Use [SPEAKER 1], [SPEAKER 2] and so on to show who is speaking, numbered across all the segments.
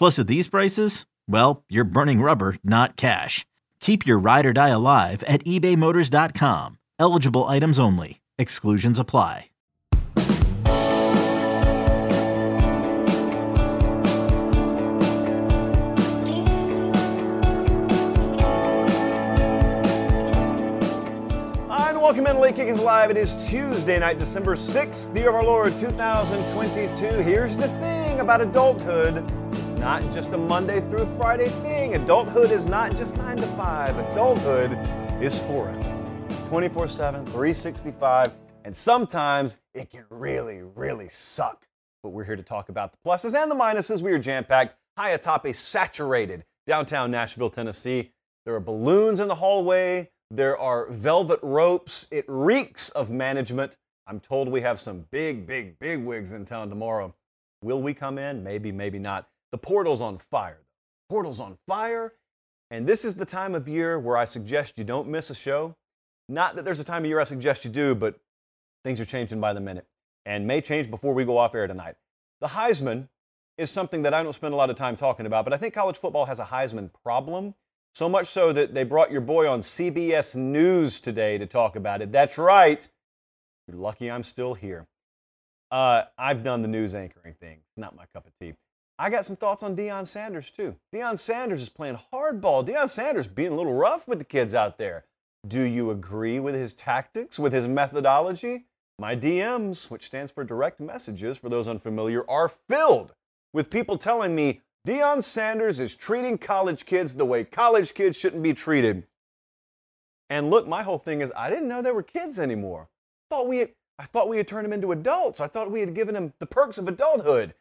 [SPEAKER 1] Plus, at these prices, well, you're burning rubber, not cash. Keep your ride or die alive at ebaymotors.com. Eligible items only. Exclusions apply.
[SPEAKER 2] And welcome in Late Kickings Live. It is Tuesday night, December 6th, the year of our Lord 2022. Here's the thing about adulthood not just a Monday through Friday thing. Adulthood is not just 9 to 5. Adulthood is forever 24 7, 365, and sometimes it can really, really suck. But we're here to talk about the pluses and the minuses. We are jam packed high atop a saturated downtown Nashville, Tennessee. There are balloons in the hallway. There are velvet ropes. It reeks of management. I'm told we have some big, big, big wigs in town tomorrow. Will we come in? Maybe, maybe not. The portal's on fire. Portal's on fire. And this is the time of year where I suggest you don't miss a show. Not that there's a time of year I suggest you do, but things are changing by the minute and may change before we go off air tonight. The Heisman is something that I don't spend a lot of time talking about, but I think college football has a Heisman problem. So much so that they brought your boy on CBS News today to talk about it. That's right. You're lucky I'm still here. Uh, I've done the news anchoring thing. It's not my cup of tea. I got some thoughts on Deion Sanders too. Deion Sanders is playing hardball. Deion Sanders being a little rough with the kids out there. Do you agree with his tactics, with his methodology? My DMs, which stands for direct messages for those unfamiliar, are filled with people telling me Deion Sanders is treating college kids the way college kids shouldn't be treated. And look, my whole thing is I didn't know they were kids anymore. I thought we had, I thought we had turned them into adults. I thought we had given them the perks of adulthood.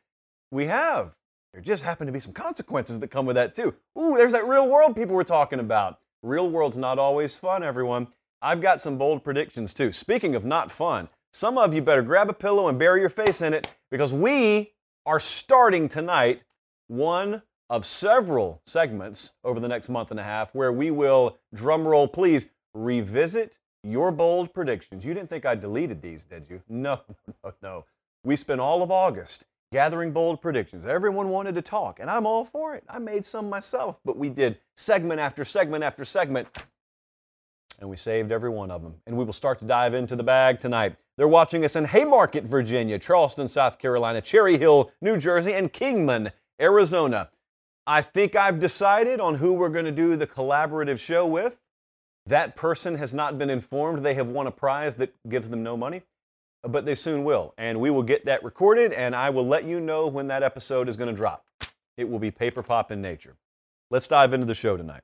[SPEAKER 2] We have. There just happen to be some consequences that come with that too. Ooh, there's that real world people were talking about. Real world's not always fun, everyone. I've got some bold predictions too. Speaking of not fun, some of you better grab a pillow and bury your face in it because we are starting tonight one of several segments over the next month and a half where we will, drumroll please, revisit your bold predictions. You didn't think I deleted these, did you? No, no, no. We spent all of August gathering bold predictions. Everyone wanted to talk, and I'm all for it. I made some myself, but we did segment after segment after segment, and we saved every one of them. And we will start to dive into the bag tonight. They're watching us in Haymarket, Virginia, Charleston, South Carolina, Cherry Hill, New Jersey, and Kingman, Arizona. I think I've decided on who we're going to do the collaborative show with. That person has not been informed they have won a prize that gives them no money, but they soon will. And we will get that recorded, and I will let you know when that episode is going to drop. It will be paper pop in nature. Let's dive into the show tonight.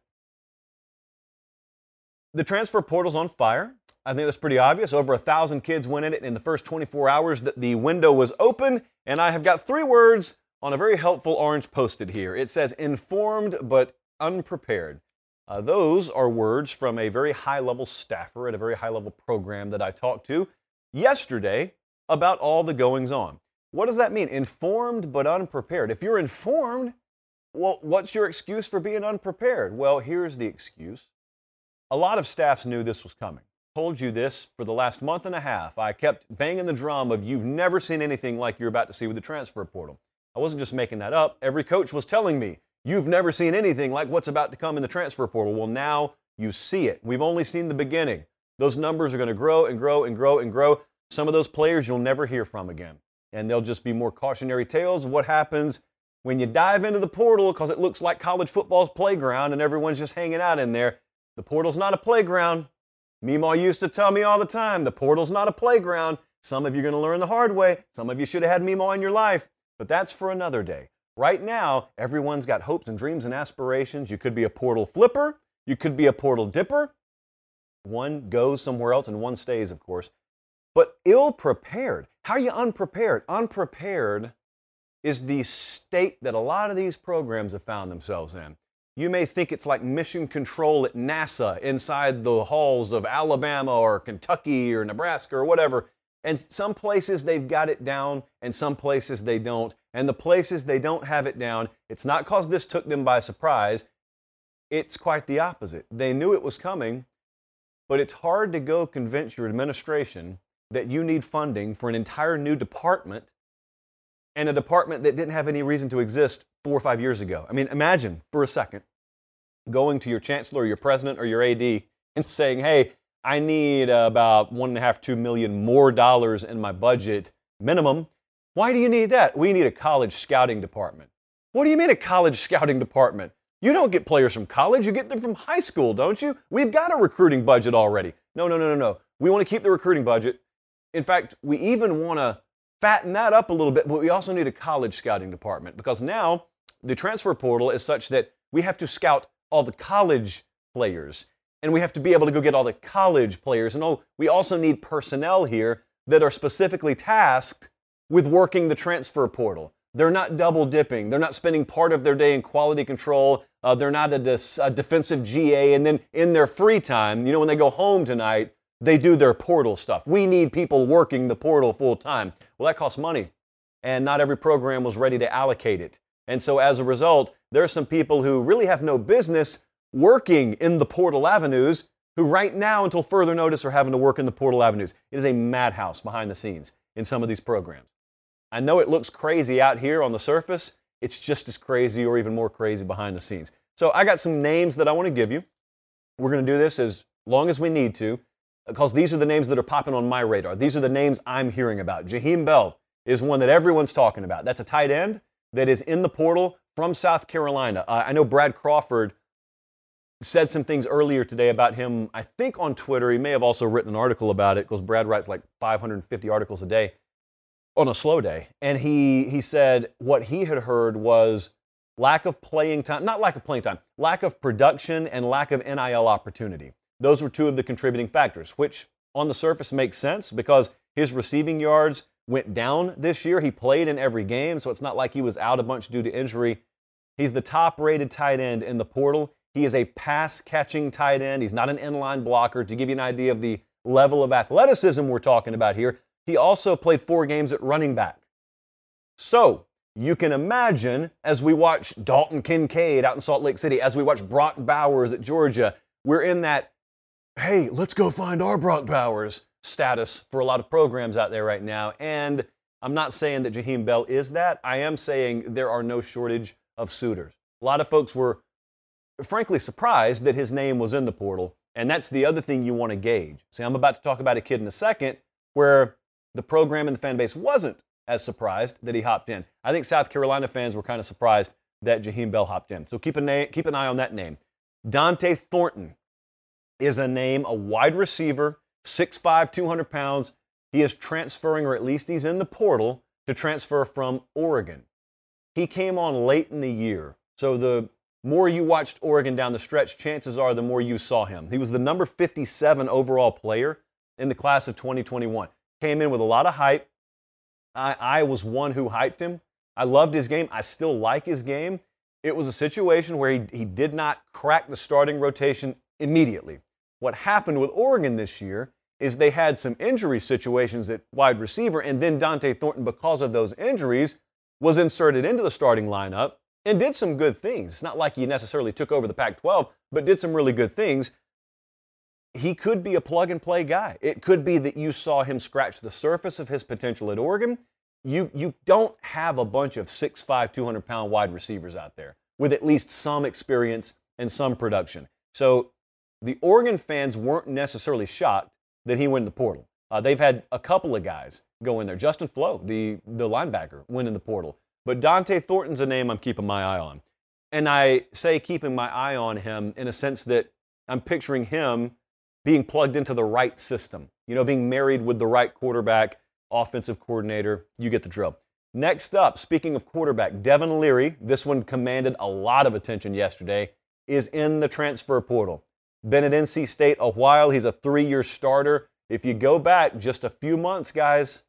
[SPEAKER 2] The transfer portal's on fire. I think that's pretty obvious. Over a thousand kids went in it in the first 24 hours that the window was open, and I have got three words on a very helpful orange posted here. It says informed but unprepared. Uh, those are words from a very high level staffer at a very high level program that I talked to yesterday about all the goings on. What does that mean? Informed but unprepared. If you're informed, well, what's your excuse for being unprepared? Well, here's the excuse. A lot of staffs knew this was coming. told you this for the last month and a half. I kept banging the drum of you've never seen anything like you're about to see with the transfer portal. I wasn't just making that up. Every coach was telling me, you've never seen anything like what's about to come in the transfer portal. Well, now you see it. We've only seen the beginning. Those numbers are going to grow and grow and grow and grow. Some of those players you'll never hear from again. And they'll just be more cautionary tales of what happens when you dive into the portal because it looks like college football's playground and everyone's just hanging out in there. The portal's not a playground. Meemaw used to tell me all the time the portal's not a playground. Some of you are going to learn the hard way. Some of you should have had Meemaw in your life, but that's for another day. Right now, everyone's got hopes and dreams and aspirations. You could be a portal flipper, you could be a portal dipper. One goes somewhere else and one stays, of course. But ill prepared. How are you unprepared? Unprepared is the state that a lot of these programs have found themselves in. You may think it's like mission control at NASA inside the halls of Alabama or Kentucky or Nebraska or whatever. And some places they've got it down and some places they don't. And the places they don't have it down, it's not because this took them by surprise. It's quite the opposite. They knew it was coming, but it's hard to go convince your administration that you need funding for an entire new department and a department that didn't have any reason to exist four or five years ago. I mean, imagine for a second going to your chancellor, your president, or your AD and saying, hey, I need about one and a half, two million more dollars in my budget minimum. Why do you need that? We need a college scouting department. What do you mean a college scouting department? You don't get players from college, you get them from high school, don't you? We've got a recruiting budget already. No, no, no, no, no. We want to keep the recruiting budget. In fact, we even want to fatten that up a little bit, but we also need a college scouting department because now the transfer portal is such that we have to scout all the college players and we have to be able to go get all the college players. And oh, we also need personnel here that are specifically tasked with working the transfer portal. They're not double dipping. They're not spending part of their day in quality control. Uh, they're not a, dis, a defensive GA. And then in their free time, you know, when they go home tonight, they do their portal stuff. We need people working the portal full time. Well, that costs money, and not every program was ready to allocate it. And so as a result, there are some people who really have no business working in the portal avenues who right now until further notice are having to work in the portal avenues. It is a madhouse behind the scenes in some of these programs. I know it looks crazy out here on the surface. It's just as crazy or even more crazy behind the scenes. So I got some names that I want to give you. We're going to do this as long as we need to because these are the names that are popping on my radar. These are the names I'm hearing about. Jaheim Bell is one that everyone's talking about. That's a tight end that is in the portal from South Carolina. Uh, I know Brad Crawford said some things earlier today about him, I think on Twitter. He may have also written an article about it because Brad writes like 550 articles a day on a slow day. And he, he said what he had heard was lack of playing time, not lack of playing time, lack of production and lack of NIL opportunity. Those were two of the contributing factors, which on the surface makes sense because his receiving yards went down this year. He played in every game, so it's not like he was out a bunch due to injury. He's the top rated tight end in the portal. He is a pass catching tight end. He's not an inline blocker. To give you an idea of the level of athleticism we're talking about here, he also played four games at running back. So, you can imagine as we watch Dalton Kincaid out in Salt Lake City, as we watch Brock Bowers at Georgia, we're in that hey, let's go find our Brock Bowers status for a lot of programs out there right now. And I'm not saying that Jaheim Bell is that. I am saying there are no shortage of suitors. A lot of folks were frankly surprised that his name was in the portal. And that's the other thing you want to gauge. See, I'm about to talk about a kid in a second where the program and the fan base wasn't as surprised that he hopped in. I think South Carolina fans were kind of surprised that Jaheim Bell hopped in. So keep, na- keep an eye on that name. Dante Thornton is a name, a wide receiver, 6'5, 200 pounds. He is transferring, or at least he's in the portal, to transfer from Oregon. He came on late in the year. So the more you watched Oregon down the stretch, chances are the more you saw him. He was the number 57 overall player in the class of 2021. Came in with a lot of hype. I, I was one who hyped him. I loved his game. I still like his game. It was a situation where he, he did not crack the starting rotation immediately. What happened with Oregon this year is they had some injury situations at wide receiver, and then Dante Thornton, because of those injuries, was inserted into the starting lineup and did some good things. It's not like he necessarily took over the Pac 12, but did some really good things. He could be a plug and play guy. It could be that you saw him scratch the surface of his potential at Oregon. You, you don't have a bunch of 6'5, 200 pound wide receivers out there with at least some experience and some production. So the Oregon fans weren't necessarily shocked that he went in the portal. Uh, they've had a couple of guys go in there. Justin Flowe, the, the linebacker, went in the portal. But Dante Thornton's a name I'm keeping my eye on. And I say keeping my eye on him in a sense that I'm picturing him being plugged into the right system, you know, being married with the right quarterback, offensive coordinator. You get the drill. Next up, speaking of quarterback, Devin Leary, this one commanded a lot of attention yesterday, is in the transfer portal. Been at NC State a while. He's a three year starter. If you go back just a few months, guys,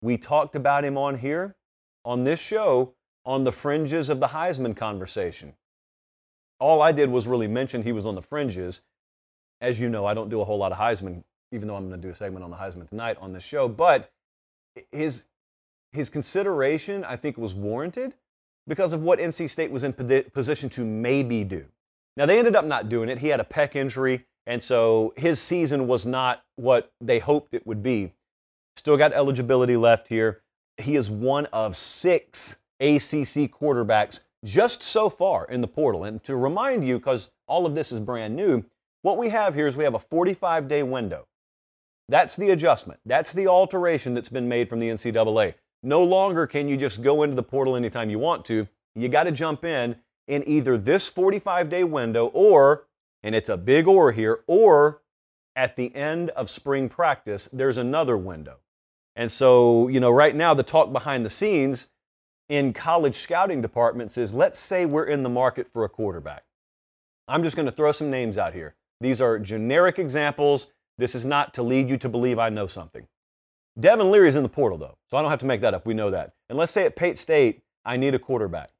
[SPEAKER 2] we talked about him on here, on this show, on the fringes of the Heisman conversation. All I did was really mention he was on the fringes. As you know, I don't do a whole lot of Heisman, even though I'm going to do a segment on the Heisman tonight on this show. But his, his consideration, I think, was warranted because of what NC State was in position to maybe do. Now, they ended up not doing it. He had a pec injury, and so his season was not what they hoped it would be. Still got eligibility left here. He is one of six ACC quarterbacks just so far in the portal. And to remind you, because all of this is brand new, what we have here is we have a 45 day window. That's the adjustment. That's the alteration that's been made from the NCAA. No longer can you just go into the portal anytime you want to. You got to jump in in either this 45 day window or, and it's a big or here, or at the end of spring practice, there's another window. And so, you know, right now, the talk behind the scenes in college scouting departments is let's say we're in the market for a quarterback. I'm just going to throw some names out here. These are generic examples. This is not to lead you to believe I know something. Devin Leary is in the portal, though, so I don't have to make that up. We know that. And let's say at Pate State, I need a quarterback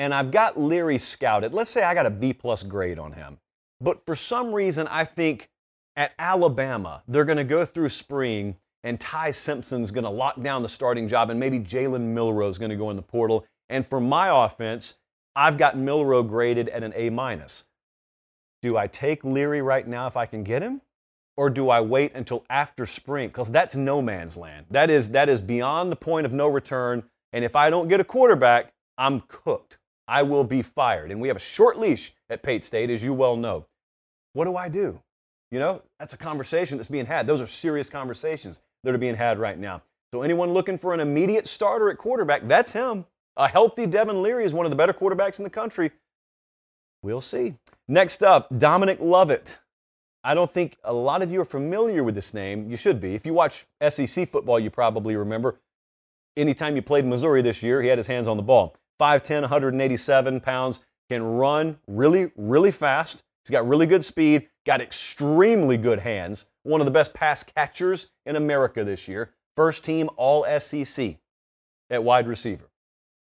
[SPEAKER 2] and I've got Leary scouted. Let's say I got a B plus grade on him. But for some reason, I think at Alabama, they're going to go through spring and Ty Simpson's going to lock down the starting job, and maybe Jalen Milroe is going to go in the portal. And for my offense, I've got Milroe graded at an A minus. Do I take Leary right now if I can get him? Or do I wait until after spring? Because that's no man's land. That is, that is beyond the point of no return. And if I don't get a quarterback, I'm cooked. I will be fired. And we have a short leash at Pate State, as you well know. What do I do? You know, that's a conversation that's being had. Those are serious conversations that are being had right now. So, anyone looking for an immediate starter at quarterback, that's him. A healthy Devin Leary is one of the better quarterbacks in the country. We'll see. Next up, Dominic Lovett. I don't think a lot of you are familiar with this name. You should be. If you watch SEC football, you probably remember. Anytime you played Missouri this year, he had his hands on the ball. 5'10, 187 pounds, can run really, really fast. He's got really good speed, got extremely good hands, one of the best pass catchers in America this year. First team All SEC at wide receiver.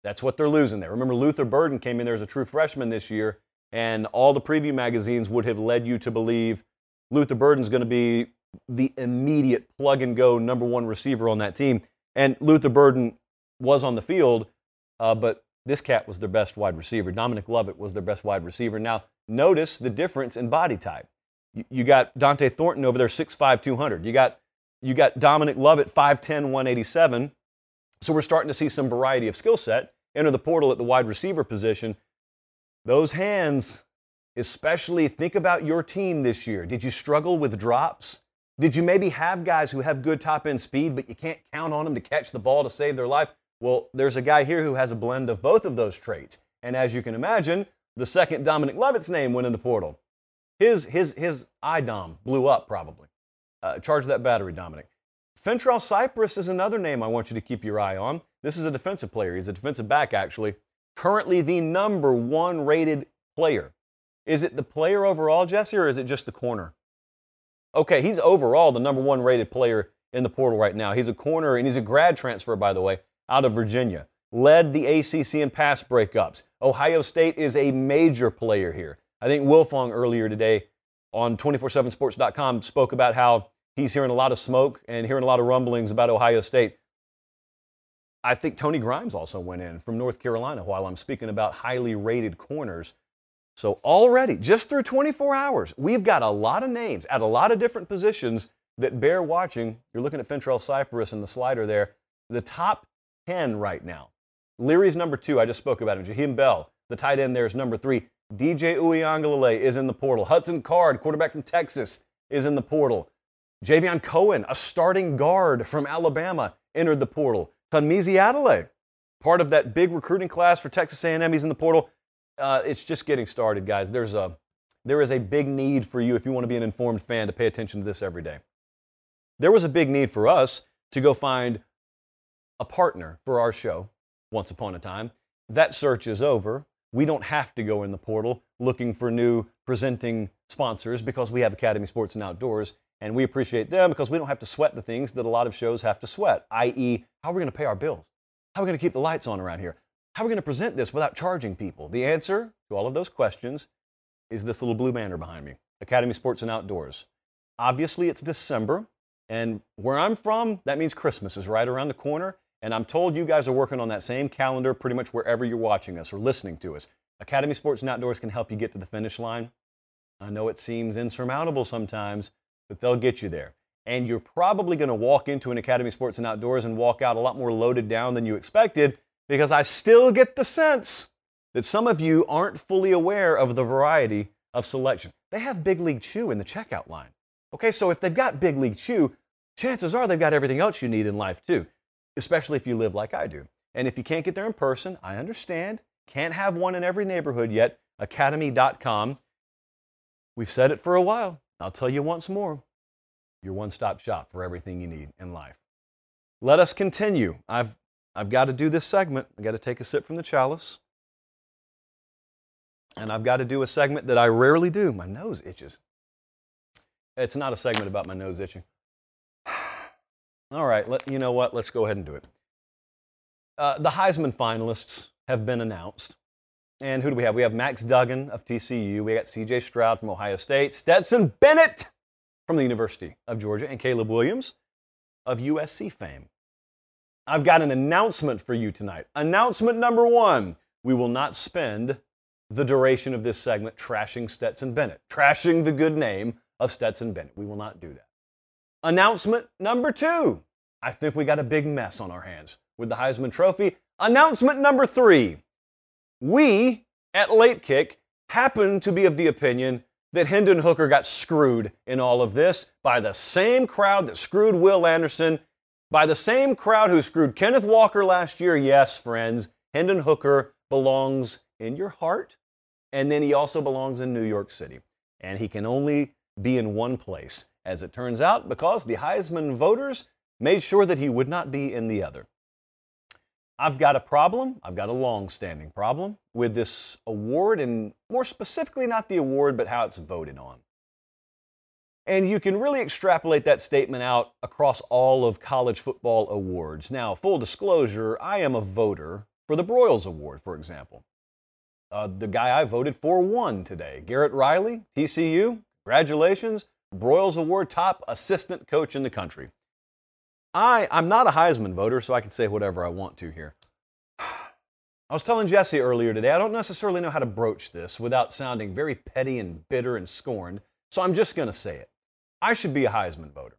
[SPEAKER 2] That's what they're losing there. Remember, Luther Burden came in there as a true freshman this year, and all the preview magazines would have led you to believe Luther Burden's going to be the immediate plug and go number one receiver on that team. And Luther Burden was on the field, uh, but this cat was their best wide receiver. Dominic Lovett was their best wide receiver. Now, notice the difference in body type. You, got Dante Thornton over there, 6'5, 200. You got, you got Dominic Lovett, 5'10, 187. So we're starting to see some variety of skill set enter the portal at the wide receiver position. Those hands, especially think about your team this year. Did you struggle with drops? Did you maybe have guys who have good top end speed, but you can't count on them to catch the ball to save their life? Well, there's a guy here who has a blend of both of those traits. And as you can imagine, the second Dominic Lovett's name went in the portal. His, his, his IDOM blew up probably. Uh, charge that battery, Dominic. Fentrell Cypress is another name I want you to keep your eye on. This is a defensive player. He's a defensive back, actually. Currently the number one rated player. Is it the player overall, Jesse, or is it just the corner? Okay, he's overall the number one rated player in the portal right now. He's a corner, and he's a grad transfer, by the way out of Virginia, led the ACC in pass breakups. Ohio State is a major player here. I think Wiltfong earlier today on 247sports.com spoke about how he's hearing a lot of smoke and hearing a lot of rumblings about Ohio State. I think Tony Grimes also went in from North Carolina while I'm speaking about highly rated corners. So already, just through 24 hours, we've got a lot of names at a lot of different positions that bear watching. You're looking at Fentrell Cypress and the slider there. The top 10 right now. Leary's number two. I just spoke about him. Jaheim Bell, the tight end there, is number three. DJ Uiagalelei is in the portal. Hudson Card, quarterback from Texas, is in the portal. Javion Cohen, a starting guard from Alabama, entered the portal. Tunmise Adeleye, part of that big recruiting class for Texas A&M, he's in the portal uh, it's just getting started, guys. There's a, there is a big need for you if you want to be an informed fan to pay attention to this every day. There was a big need for us to go find a partner for our show once upon a time. That search is over. We don't have to go in the portal looking for new presenting sponsors because we have Academy Sports and Outdoors, and we appreciate them because we don't have to sweat the things that a lot of shows have to sweat, i.e., how are we going to pay our bills? How are we going to keep the lights on around here? How are we going to present this without charging people? The answer to all of those questions is this little blue banner behind me Academy Sports and Outdoors. Obviously, it's December, and where I'm from, that means Christmas is right around the corner. And I'm told you guys are working on that same calendar pretty much wherever you're watching us or listening to us. Academy Sports and Outdoors can help you get to the finish line. I know it seems insurmountable sometimes, but they'll get you there. And you're probably going to walk into an Academy Sports and Outdoors and walk out a lot more loaded down than you expected because I still get the sense that some of you aren't fully aware of the variety of selection. They have Big League Chew in the checkout line. Okay, so if they've got Big League Chew, chances are they've got everything else you need in life too, especially if you live like I do. And if you can't get there in person, I understand. Can't have one in every neighborhood yet. Academy.com. We've said it for a while. I'll tell you once more your one stop shop for everything you need in life. Let us continue. I've I've got to do this segment. I've got to take a sip from the chalice. And I've got to do a segment that I rarely do. My nose itches. It's not a segment about my nose itching. All right, let, you know what? Let's go ahead and do it. Uh, the Heisman finalists have been announced. And who do we have? We have Max Duggan of TCU. We got CJ Stroud from Ohio State, Stetson Bennett from the University of Georgia, and Caleb Williams of USC fame. I've got an announcement for you tonight. Announcement number one we will not spend the duration of this segment trashing Stetson Bennett, trashing the good name of Stetson Bennett. We will not do that. Announcement number two I think we got a big mess on our hands with the Heisman Trophy. Announcement number three we at Late Kick happen to be of the opinion that Hendon Hooker got screwed in all of this by the same crowd that screwed Will Anderson by the same crowd who screwed Kenneth Walker last year. Yes, friends, Hendon Hooker belongs in your heart, and then he also belongs in New York City. And he can only be in one place, as it turns out, because the Heisman voters made sure that he would not be in the other. I've got a problem, I've got a long standing problem with this award, and more specifically, not the award, but how it's voted on. And you can really extrapolate that statement out across all of college football awards. Now, full disclosure, I am a voter for the Broyles Award, for example. Uh, the guy I voted for won today. Garrett Riley, TCU, congratulations. Broyles Award, top assistant coach in the country. I, I'm not a Heisman voter, so I can say whatever I want to here. I was telling Jesse earlier today, I don't necessarily know how to broach this without sounding very petty and bitter and scorned, so I'm just going to say it. I should be a Heisman voter.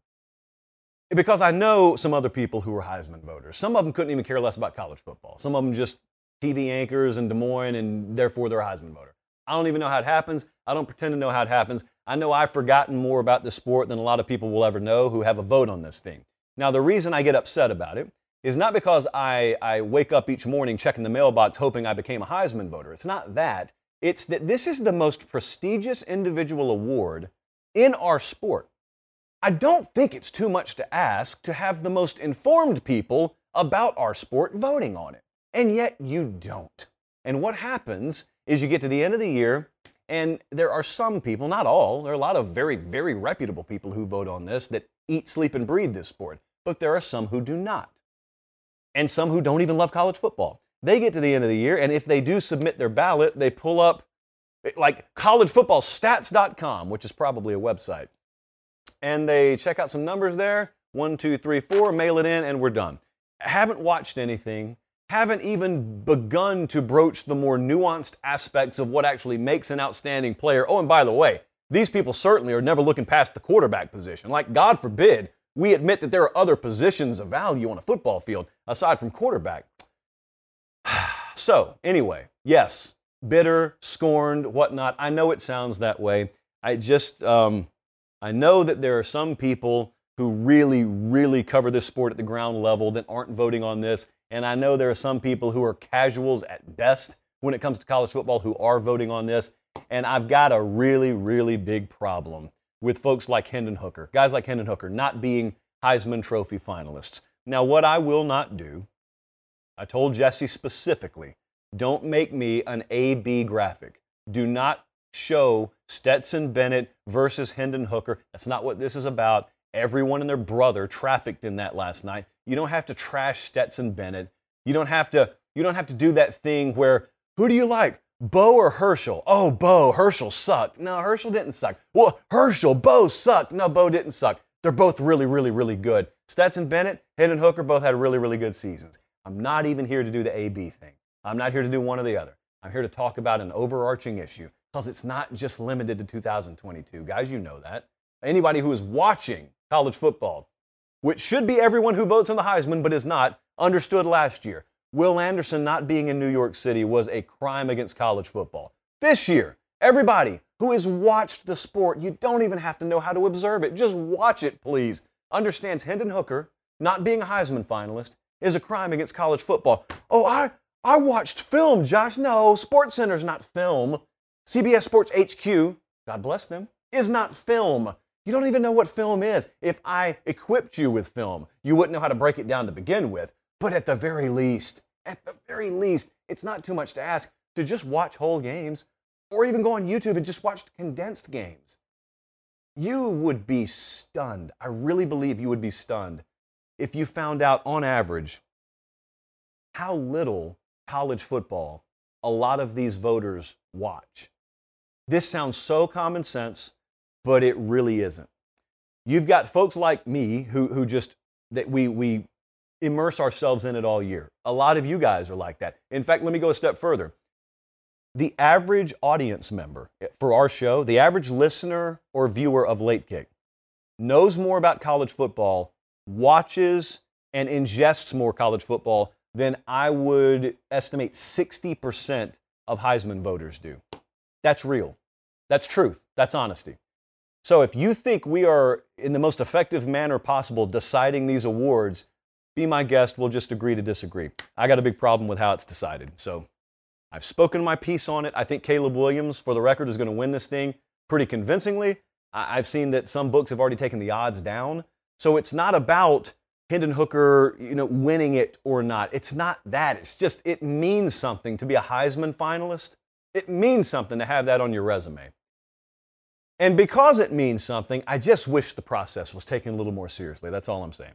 [SPEAKER 2] Because I know some other people who are Heisman voters. Some of them couldn't even care less about college football. Some of them just TV anchors in Des Moines, and therefore they're a Heisman voter. I don't even know how it happens. I don't pretend to know how it happens. I know I've forgotten more about the sport than a lot of people will ever know who have a vote on this thing. Now, the reason I get upset about it is not because I, I wake up each morning checking the mailbox hoping I became a Heisman voter. It's not that. It's that this is the most prestigious individual award in our sport. I don't think it's too much to ask to have the most informed people about our sport voting on it. And yet you don't. And what happens is you get to the end of the year, and there are some people, not all, there are a lot of very, very reputable people who vote on this that eat, sleep, and breathe this sport. But there are some who do not. And some who don't even love college football. They get to the end of the year, and if they do submit their ballot, they pull up eh, like collegefootballstats.com, which is probably a website. And they check out some numbers there one, two, three, four, mail it in, and we're done. Haven't watched anything. haven't even begun to broach the more nuanced aspects of what actually makes an outstanding player. Oh, and by the way, these people certainly are never looking past the quarterback position. Like, God forbid, we admit that there are other positions of value on a football field aside from quarterback. so, anyway, yes, bitter, scorned, whatnot. I know it sounds that way. I just, um, I know that there are some people who really, really cover this sport at the ground level that aren't voting on this. And I know there are some people who are casuals at best when it comes to college football who are voting on this. And I've got a really, really big problem with folks like Hendon Hooker, guys like Hendon Hooker, not being Heisman Trophy finalists. Now, what I will not do, I told Jesse specifically, don't make me an A B graphic. Do not show Stetson Bennett versus Hendon Hooker. That's not what this is about. Everyone and their brother trafficked in that last night. You don't have to trash Stetson Bennett. You don't have to you don't have to do that thing where who do you like? Bo or Herschel? Oh, Bo, Herschel sucked. No, Herschel didn't suck. Well, Herschel, Bo sucked. No, Bo didn't suck. They're both really, really, really good. Stetson Bennett, Hendon Hooker both had really, really good seasons. I'm not even here to do the AB thing. I'm not here to do one or the other. I'm here to talk about an overarching issue because it's not just limited to 2022. Guys, you know that. Anybody who is watching college football, which should be everyone who votes on the Heisman but is not, understood last year. Will Anderson not being in New York City was a crime against college football. This year, everybody who has watched the sport, you don't even have to know how to observe it. Just watch it, please. Understands Hendon Hooker not being a Heisman finalist is a crime against college football. Oh, I, I watched film, Josh. No, SportsCenter's not film. CBS Sports HQ, God bless them, is not film. You don't even know what film is. If I equipped you with film, you wouldn't know how to break it down to begin with. But at the very least, at the very least, it's not too much to ask to just watch whole games or even go on YouTube and just watch condensed games. You would be stunned. I really believe you would be stunned if you found out on average how little college football a lot of these voters watch. This sounds so common sense, but it really isn't. You've got folks like me who, who just, that we, we immerse ourselves in it all year. A lot of you guys are like that. In fact, let me go a step further. The average audience member eh, for our show, the average listener or viewer of Late Kick, knows more about college football, watches and ingests more college football than I would estimate 60% of Heisman voters do. That's real. That's truth. That's honesty. So if you think we are, in the most effective manner possible, deciding these awards, be my guest. We'll just agree to disagree. I got a big problem with how it's decided. So I've spoken my piece on it. I think Caleb Williams, for the record, is going to win this thing pretty convincingly. I've seen that some books have already taken the odds down. So it's not about Hendon Hooker, you know, winning it or not. It's not that. It's just it means something to be a Heisman finalist. It means something to have that on your resume. And because it means something, I just wish the process was taken a little more seriously. That's all I'm saying.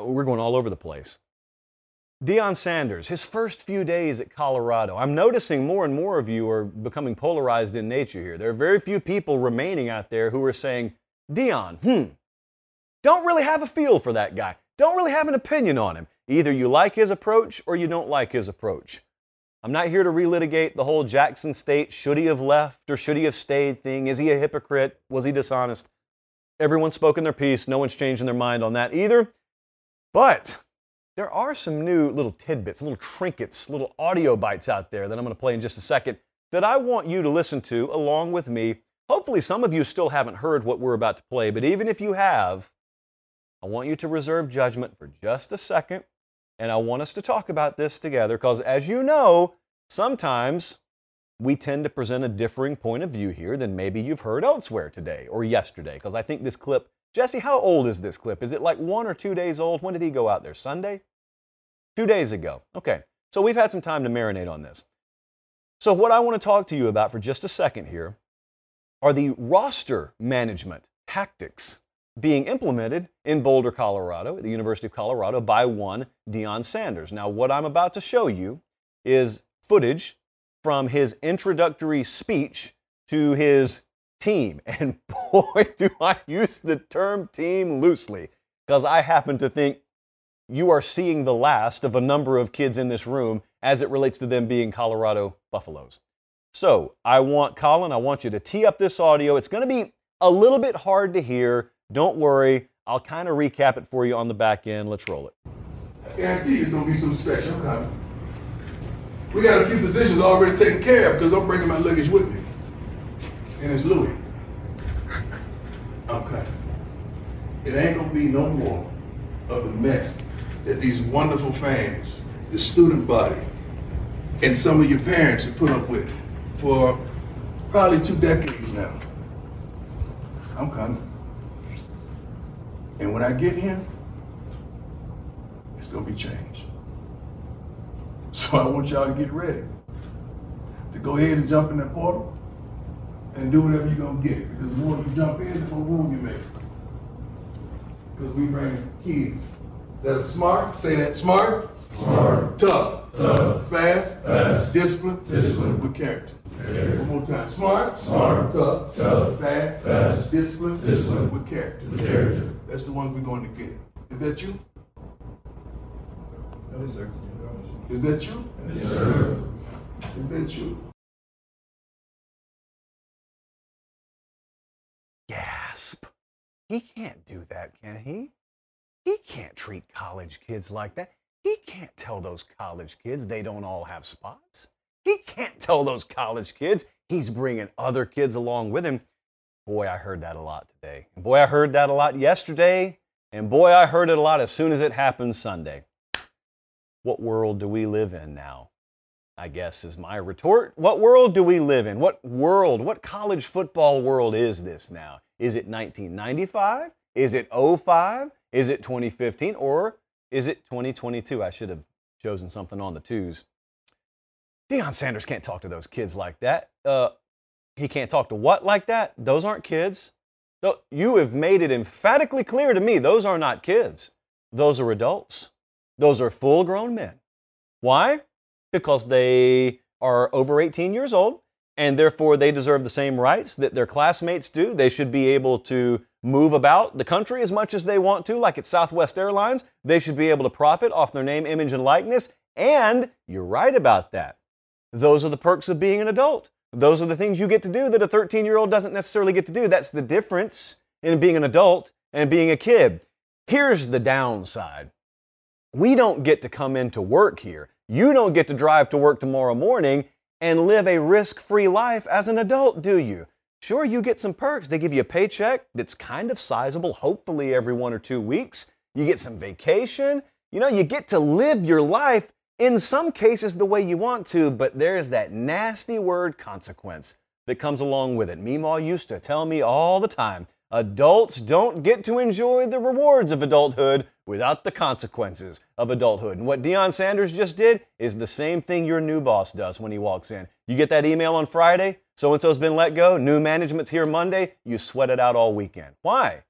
[SPEAKER 2] We're going all over the place. Deion Sanders, his first few days at Colorado. I'm noticing more and more of you are becoming polarized in nature here. There are very few people remaining out there who are saying, Deion, hmm, don't really have a feel for that guy. Don't really have an opinion on him. Either you like his approach or you don't like his approach. I'm not here to relitigate the whole Jackson State should he have left or should he have stayed thing. Is he a hypocrite? Was he dishonest? Everyone's spoken their piece. No one's changing their mind on that either. But there are some new little tidbits, little trinkets, little audio bites out there that I'm going to play in just a second that I want you to listen to along with me. Hopefully, some of you still haven't heard what we're about to play, but even if you have, I want you to reserve judgment for just a second. And I want us to talk about this together because, as you know, sometimes we tend to present a differing point of view here than maybe you've heard elsewhere today or yesterday. Because I think this clip Jesse, how old is this clip? Is it like one or two days old? When did he go out there? Sunday? Two days ago. Okay, so we've had some time to marinate on this. So, what I want to talk to you about for just a second here are the roster management tactics being implemented in Boulder, Colorado, at the University of Colorado, by one Deion Sanders. Now, what I'm about to show you is footage from his introductory speech to his team. And boy, do I use the term team loosely, because I happen to think you are seeing the last of a number of kids in this room as it relates to them being Colorado Buffaloes. So I want, Colin, I want you to tee up this audio. It's going to be a little bit hard to hear. Don't worry. I'll kind of recap it for you on the back end. Let's roll it.
[SPEAKER 3] I guarantee it's going to be some special. We got a few positions already taken care of because I'm bringing my luggage with me and it's Louis. Okay. It ain't gonna be no more of the mess that these wonderful fans, the student body, and some of your parents have put up with for probably two decades now. I'm coming. And when I get here, it's gonna be changed. So I want y'all to get ready to go ahead and jump in that portal and do whatever you're gonna get. Because the more you jump in, the more room you make. Because we bring kids that are smart, say that smart, smart, tough, tough, fast, fast, disciplined, disciplined, with character. Okay. One more time. Smart, smart, tough, tough, fast, fast, disciplined, disciplined, with character. With character. That's the ones we're going to get. Is that you? Yes, sir. Is that you? Yes, sir. Is that you?
[SPEAKER 2] He can't do that, can he? He can't treat college kids like that. He can't tell those college kids they don't all have spots. He can't tell those college kids he's bringing other kids along with him. Boy, I heard that a lot today. boy, I heard that a lot yesterday. And boy, I heard it a lot as soon as it happened Sunday. What world do we live in now? I guess is my retort. What world do we live in? What world, what college football world is this now? Is it 1995? Is it 05? Is it 2015? Or is it 2022? I should have chosen something on the twos. Deion Sanders can't talk to those kids like that. Uh, he can't talk to what like that? Those aren't kids. You have made it emphatically clear to me those are not kids. Those are adults. Those are full grown men. Why? because they are over 18 years old and therefore they deserve the same rights that their classmates do. They should be able to move about the country as much as they want to, like at Southwest Airlines. They should be able to profit off their name, image, and likeness. And you're right about that. Those are the perks of being an adult. Those are the things you get to do that a 13 year old doesn't necessarily get to do. That's the difference in being an adult and being a kid. Here's the downside we don't get to come into work here you don't get to drive to work tomorrow morning and live a risk free life as an adult, do you? Sure, you get some perks. They give you a paycheck that's kind of sizable, hopefully every one or two weeks. you get some vacation, you know, you get to live your life in some cases the way you want to, but there's that nasty word consequence that comes along with it. Meemaw used to tell me all the time adults don't get to enjoy the rewards of adulthood without the consequences of adulthood. And what Deion Sanders just did is the same thing your new boss does when he walks in. You get that email on Friday, so and so's been let go, new management's here Monday, you sweat it out all weekend. Why?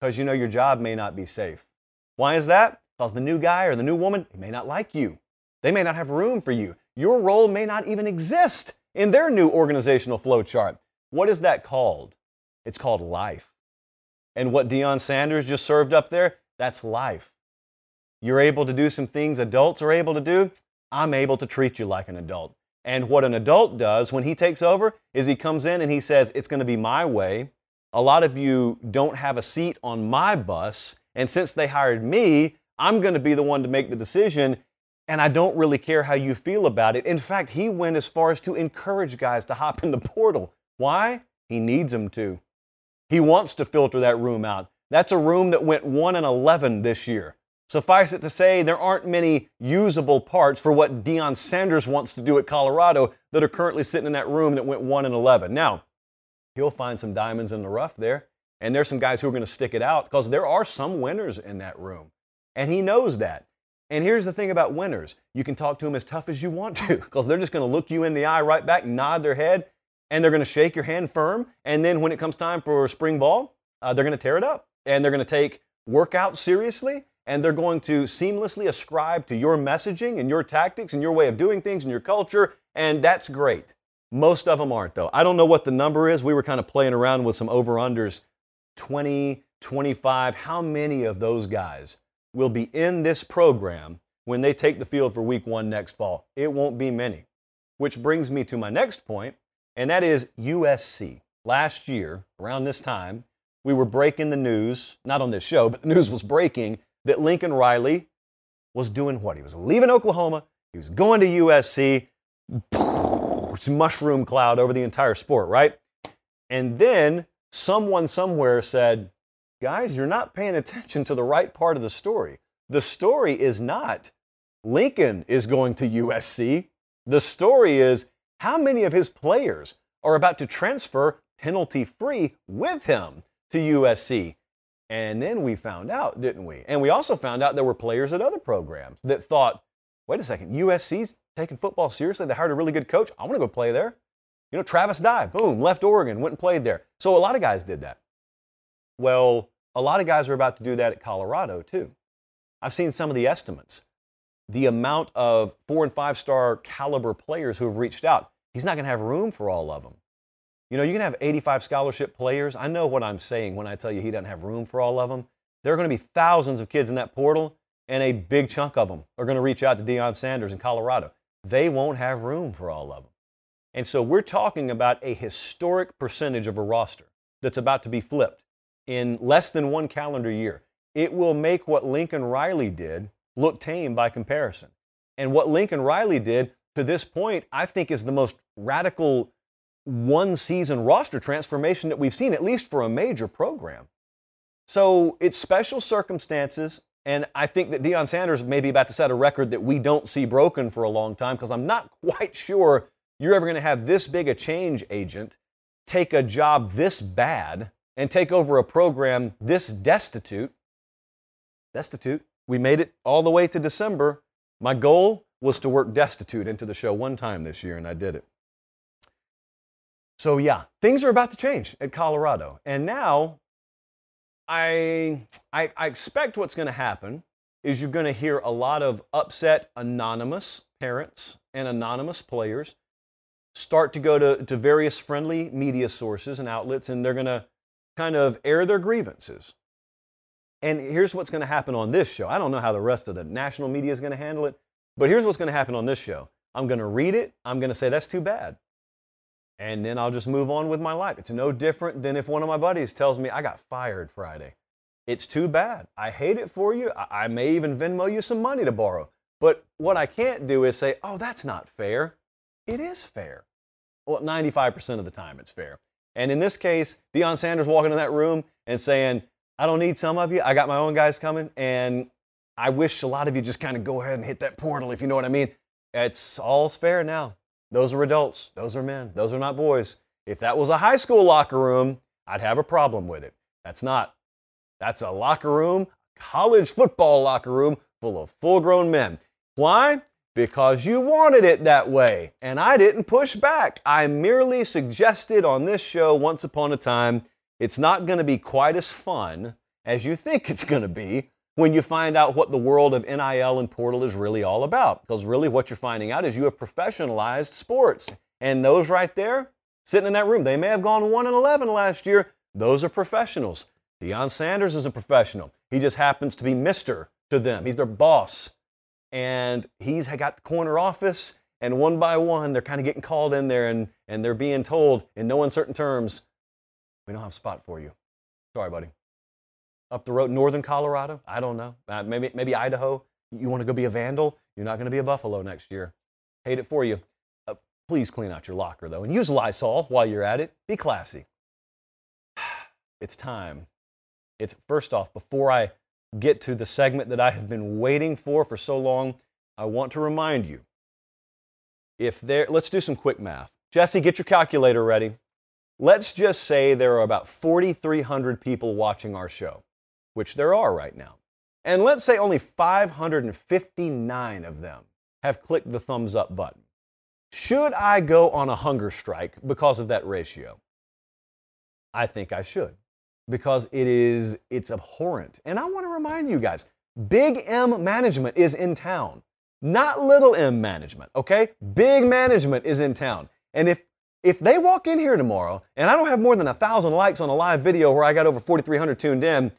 [SPEAKER 2] Because you know your job may not be safe. Why is that? Because the new guy or the new woman may not like you. They may not have room for you. Your role may not even exist in their new organizational flow chart. What is that called? It's called life. And what Deion Sanders just served up there, that's life. You're able to do some things adults are able to do. I'm able to treat you like an adult. And what an adult does when he takes over is he comes in and he says, It's going to be my way. A lot of you don't have a seat on my bus. And since they hired me, I'm going to be the one to make the decision. And I don't really care how you feel about it. In fact, he went as far as to encourage guys to hop in the portal. Why? He needs them to. He wants to filter that room out. That's a room that went 1 and 11 this year. Suffice it to say, there aren't many usable parts for what Deion Sanders wants to do at Colorado that are currently sitting in that room that went 1 and 11. Now, he'll find some diamonds in the rough there, and there's some guys who are going to stick it out because there are some winners in that room. And he knows that. And here's the thing about winners you can talk to them as tough as you want to because they're just going to look you in the eye right back, nod their head, and they're going to shake your hand firm. And then when it comes time for spring ball, uh, they're going to tear it up. And they're going to take workouts seriously. And they're going to seamlessly ascribe to your messaging and your tactics and your way of doing things and your culture. And that's great. Most of them aren't, though. I don't know what the number is. We were kind of playing around with some over unders 20, 25. How many of those guys will be in this program when they take the field for week one next fall? It won't be many. Which brings me to my next point, and that is USC. Last year, around this time, we were breaking the news, not on this show, but the news was breaking that Lincoln Riley was doing what? He was leaving Oklahoma, he was going to USC. It's mushroom cloud over the entire sport, right? And then someone somewhere said, Guys, you're not paying attention to the right part of the story. The story is not Lincoln is going to USC. The story is how many of his players are about to transfer penalty free with him to USC? And then we found out, didn't we? And we also found out there were players at other programs that thought, wait a second, USC's taking football seriously. They hired a really good coach. I want to go play there. You know, Travis Dye, boom, left Oregon, went and played there. So a lot of guys did that. Well, a lot of guys are about to do that at Colorado too. I've seen some of the estimates the amount of four and five star caliber players who have reached out. He's not going to have room for all of them. You know, you can have 85 scholarship players. I know what I'm saying when I tell you he doesn't have room for all of them. There are going to be thousands of kids in that portal, and a big chunk of them are going to reach out to Deion Sanders in Colorado. They won't have room for all of them. And so we're talking about a historic percentage of a roster that's about to be flipped in less than one calendar year. It will make what Lincoln Riley did look tame by comparison. And what Lincoln Riley did to this point, I think, is the most radical one season roster transformation that we've seen, at least for a major program. So it's special circumstances. And I think that Deion Sanders may be about to set a record that we don't see broken for a long time because I'm not quite sure you're ever going to have this big a change agent take a job this bad and take over a program this destitute. Destitute we made it all the way to December. My goal was to work destitute into the show one time this year, and I did it. So, yeah, things are about to change at Colorado. And now I, I, I expect what's going to happen is you're going to hear a lot of upset anonymous parents and anonymous players start to go to, to various friendly media sources and outlets, and they're going to kind of air their grievances. And here's what's going to happen on this show. I don't know how the rest of the national media is going to handle it, but here's what's going to happen on this show. I'm going to read it. I'm going to say, that's too bad. And then I'll just move on with my life. It's no different than if one of my buddies tells me I got fired Friday. It's too bad. I hate it for you. I may even Venmo you some money to borrow. But what I can't do is say, oh, that's not fair. It is fair. Well, 95% of the time it's fair. And in this case, Deion Sanders walking in that room and saying, I don't need some of you. I got my own guys coming, and I wish a lot of you just kind of go ahead and hit that portal, if you know what I mean. It's all's fair now. Those are adults. Those are men. Those are not boys. If that was a high school locker room, I'd have a problem with it. That's not. That's a locker room, college football locker room full of full grown men. Why? Because you wanted it that way, and I didn't push back. I merely suggested on this show once upon a time it's not going to be quite as fun as you think it's going to be when you find out what the world of NIL and portal is really all about. Because really, what you're finding out is you have professionalized sports. And those right there, sitting in that room, they may have gone 1 and 11 last year. Those are professionals. Deion Sanders is a professional. He just happens to be Mr. to them. He's their boss. And he's got the corner office, and one by one, they're kind of getting called in there and, and they're being told in no uncertain terms, we don't have a spot for you. Sorry, buddy. Up the road, northern Colorado, I don't know. Uh, maybe, maybe Idaho. You want to go be a vandal? You're not going to be a Buffalo next year. Hate it for you. Uh, please clean out your locker, though, and use Lysol while you're at it. Be classy. It's time. It's first off, before I get to the segment that I have been waiting for for so long, I want to remind you if there, let's do some quick math. Jesse, get your calculator ready. Let's just say there are about 4,300 people watching our show, which there are right now. And let's say only 559 of them have clicked the thumbs up button. Should I go on a hunger strike because of that ratio? I think I should because it is it's abhorrent. And I want to remind you guys, Big M management is in town. Not little M management, okay? Big management is in town. And if if they walk in here tomorrow and I don't have more than a thousand likes on a live video where I got over 4,300 tuned in,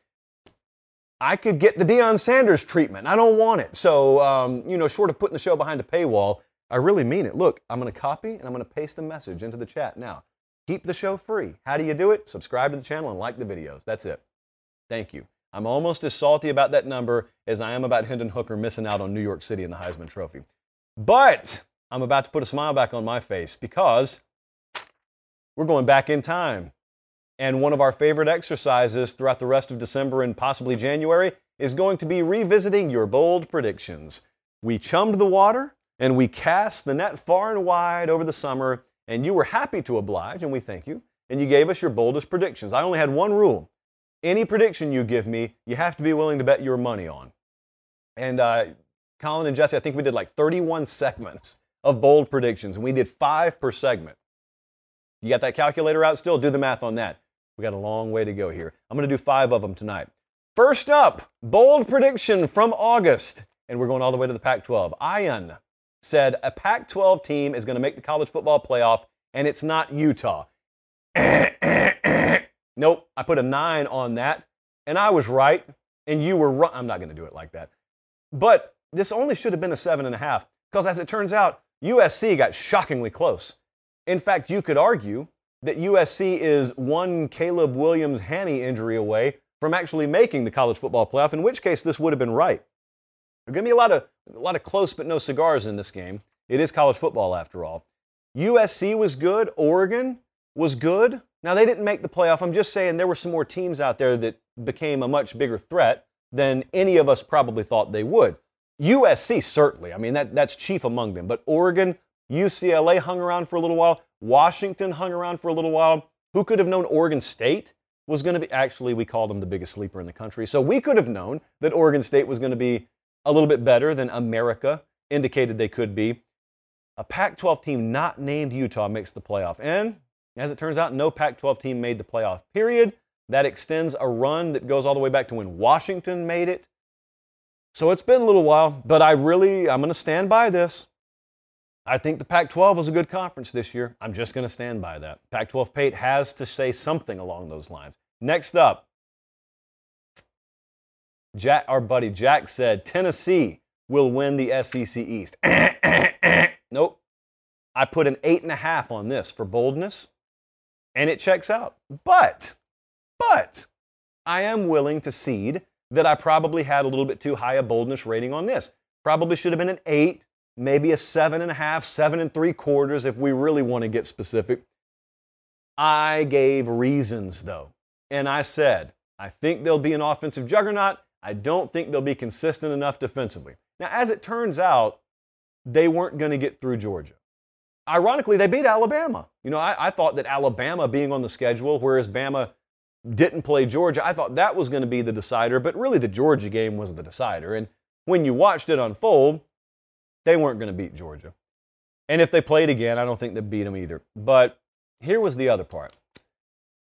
[SPEAKER 2] I could get the Deion Sanders treatment. I don't want it. So, um, you know, short of putting the show behind a paywall, I really mean it. Look, I'm going to copy and I'm going to paste a message into the chat now. Keep the show free. How do you do it? Subscribe to the channel and like the videos. That's it. Thank you. I'm almost as salty about that number as I am about Hendon Hooker missing out on New York City in the Heisman Trophy. But I'm about to put a smile back on my face because we're going back in time. And one of our favorite exercises throughout the rest of December and possibly January is going to be revisiting your bold predictions. We chummed the water and we cast the net far and wide over the summer and you were happy to oblige, and we thank you, and you gave us your boldest predictions. I only had one rule. Any prediction you give me, you have to be willing to bet your money on. And uh, Colin and Jesse, I think we did like 31 segments of bold predictions, and we did five per segment. You got that calculator out still? Do the math on that. We got a long way to go here. I'm going to do five of them tonight. First up, bold prediction from August, and we're going all the way to the Pac 12. Ian said a Pac 12 team is going to make the college football playoff, and it's not Utah. nope, I put a nine on that, and I was right, and you were wrong. I'm not going to do it like that. But this only should have been a seven and a half, because as it turns out, USC got shockingly close. In fact, you could argue that USC is one Caleb Williams hammy injury away from actually making the college football playoff, in which case this would have been right. There going to be a lot of a lot of close but no cigars in this game. It is college football after all. USC was good. Oregon was good. Now they didn't make the playoff. I'm just saying there were some more teams out there that became a much bigger threat than any of us probably thought they would. USC certainly. I mean that that's chief among them. But Oregon, UCLA hung around for a little while. Washington hung around for a little while. Who could have known Oregon State was going to be actually we called them the biggest sleeper in the country. So we could have known that Oregon State was going to be a little bit better than America indicated they could be. A Pac 12 team not named Utah makes the playoff. And as it turns out, no Pac 12 team made the playoff, period. That extends a run that goes all the way back to when Washington made it. So it's been a little while, but I really, I'm going to stand by this. I think the Pac 12 was a good conference this year. I'm just going to stand by that. Pac 12 Pate has to say something along those lines. Next up, Jack, our buddy Jack said Tennessee will win the SEC East. nope. I put an eight and a half on this for boldness, and it checks out. But, but, I am willing to cede that I probably had a little bit too high a boldness rating on this. Probably should have been an eight, maybe a seven and a half, seven and three quarters if we really want to get specific. I gave reasons though, and I said I think they'll be an offensive juggernaut. I don't think they'll be consistent enough defensively. Now, as it turns out, they weren't going to get through Georgia. Ironically, they beat Alabama. You know, I, I, thought that Alabama being on the schedule, whereas Bama didn't play Georgia, I thought that was going to be the decider, but really the Georgia game was the decider. And when you watched it unfold, they weren't going to beat Georgia. And if they played again, I don't think they'd beat them either. But here was the other part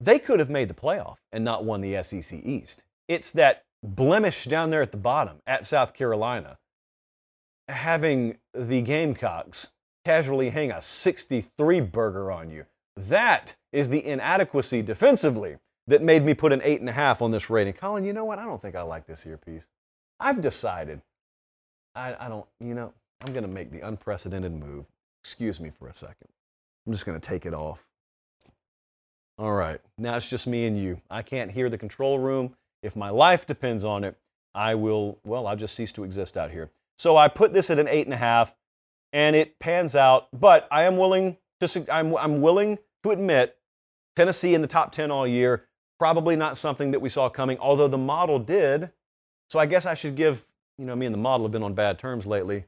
[SPEAKER 2] they could have made the playoff and not won the SEC East. It's that blemish down there at the bottom at South Carolina, having the Gamecocks casually hang a 63 burger on you. That is the inadequacy defensively that made me put an 8.5 on this rating. Colin, you know what? I don't think I like this earpiece. I've decided. I, I don't, you know, I'm going to make the unprecedented move. Excuse me for a second. I'm just going to take it off. All right, now it's just me and you. I can't hear the control room. If my life depends on it, I will, well, I'll just cease to exist out here. So I put this at an eight and a half, and it pans out. But I am willing to, I'm, I'm willing to admit Tennessee in the top 10 all year, probably not something that we saw coming, although the model did. So I guess I should give, you know, me and the model have been on bad terms lately.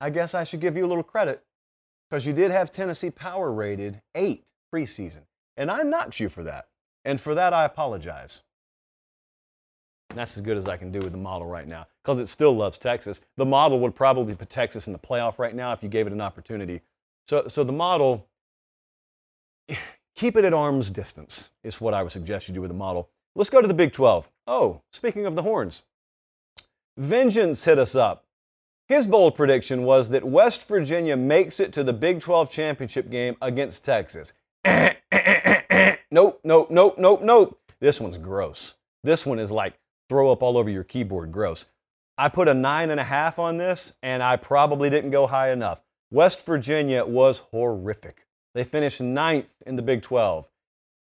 [SPEAKER 2] I guess I should give you a little credit because you did have Tennessee power rated eight preseason. And I knocked you for that. And for that, I apologize. That's as good as I can do with the model right now because it still loves Texas. The model would probably put Texas in the playoff right now if you gave it an opportunity. So, so the model, keep it at arm's distance, is what I would suggest you do with the model. Let's go to the Big 12. Oh, speaking of the horns, Vengeance hit us up. His bold prediction was that West Virginia makes it to the Big 12 championship game against Texas. nope, nope, nope, nope, nope. This one's gross. This one is like throw up all over your keyboard gross. I put a nine and a half on this, and I probably didn't go high enough. West Virginia was horrific. They finished ninth in the Big 12.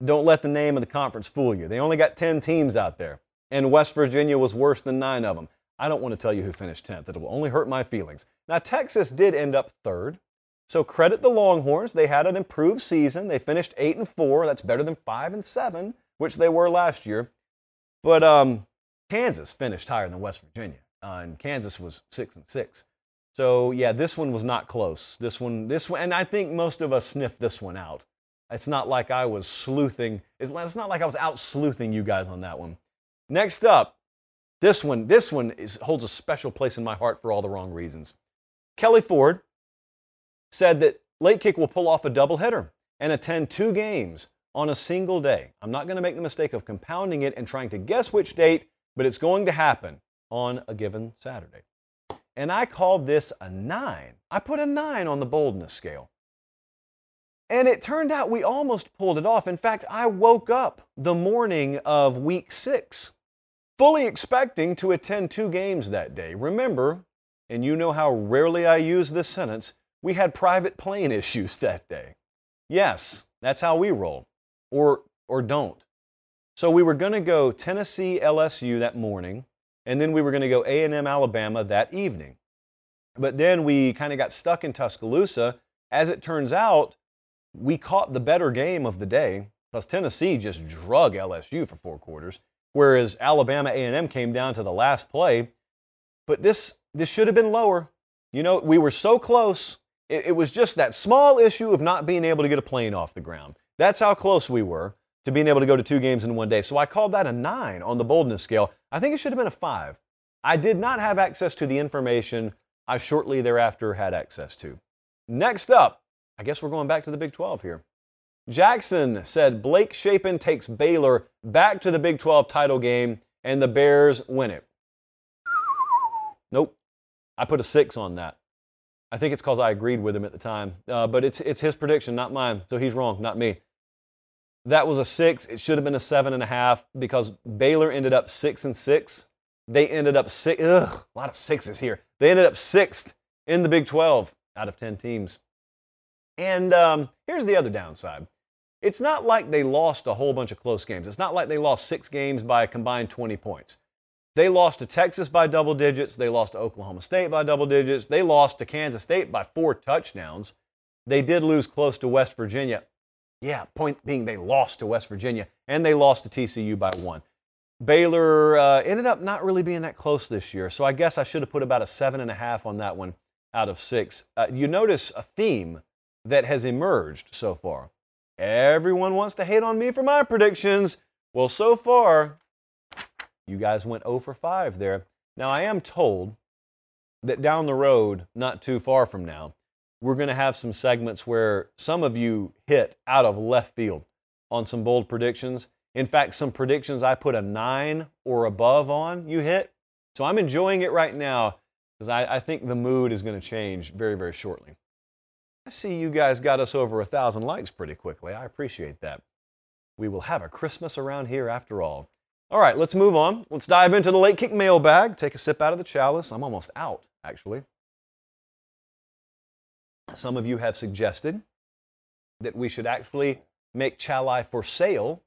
[SPEAKER 2] Don't let the name of the conference fool you. They only got 10 teams out there, and West Virginia was worse than nine of them. I don't want to tell you who finished 10th. It will only hurt my feelings. Now, Texas did end up third. So credit the Longhorns. They had an improved season. They finished 8 and 4. That's better than 5 and 7, which they were last year. But um, Kansas finished higher than West Virginia, uh, and Kansas was 6 and 6. So yeah, this one was not close. This one, this one, and I think most of us sniffed this one out. It's not like I was sleuthing. It's not like I was out sleuthing you guys on that one. Next up, this one, this one is, holds a special place in my heart for all the wrong reasons. Kelly Ford said that Late Kick will pull off a doubleheader and attend two games on a single day. I'm not going to make the mistake of compounding it and trying to guess which date, but it's going to happen on a given Saturday. And I called this a nine. I put a nine on the boldness scale. And it turned out we almost pulled it off. In fact, I woke up the morning of week six fully expecting to attend two games that day. Remember, and you know how rarely I use this sentence, we had private plane issues that day. Yes, that's how we roll, or, or don't. So we were going to go Tennessee LSU that morning, and then we were going to go A&M Alabama that evening. But then we kind of got stuck in Tuscaloosa. As it turns out, we caught the better game of the day because Tennessee just drug LSU for four quarters whereas Alabama A&M came down to the last play. But this this should have been lower. You know, we were so close. It, it was just that small issue of not being able to get a plane off the ground. That's how close we were to being able to go to two games in one day. So I called that a nine on the boldness scale. I think it should have been a five. I did not have access to the information I shortly thereafter had access to. Next up, I guess we're going back to the Big 12 here. Jackson said Blake Shapen takes Baylor back to the Big 12 title game and the Bears win it. Nope. I put a six on that. I think it's because I agreed with him at the time. Uh, but it's, it's his prediction, not mine. So he's wrong, not me. That was a six. It should have been a seven and a half because Baylor ended up six and six. They ended up six. Ugh, a lot of sixes here. They ended up sixth in the Big 12 out of 10 teams. And um, here's the other downside it's not like they lost a whole bunch of close games. It's not like they lost six games by a combined 20 points. They lost to Texas by double digits. They lost to Oklahoma State by double digits. They lost to Kansas State by four touchdowns. They did lose close to West Virginia. Yeah, point being they lost to West Virginia and they lost to TCU by one. Baylor uh, ended up not really being that close this year, so I guess I should have put about a seven and a half on that one out of six. Uh, you notice a theme that has emerged so far. Everyone wants to hate on me for my predictions. Well, so far, you guys went 0 for 5 there. Now, I am told that down the road, not too far from now, we're going to have some segments where some of you hit out of left field on some bold predictions. In fact, some predictions I put a nine or above on, you hit. So I'm enjoying it right now because I, I, think the mood is going to change very, very shortly. I see you guys got us over a thousand likes pretty quickly. I appreciate that. We will have a Christmas around here after all. All right, let's move on. Let's dive into the late kick mailbag. Take a sip out of the chalice. I'm almost out, actually. Some of you have suggested that we should actually make Chali for sale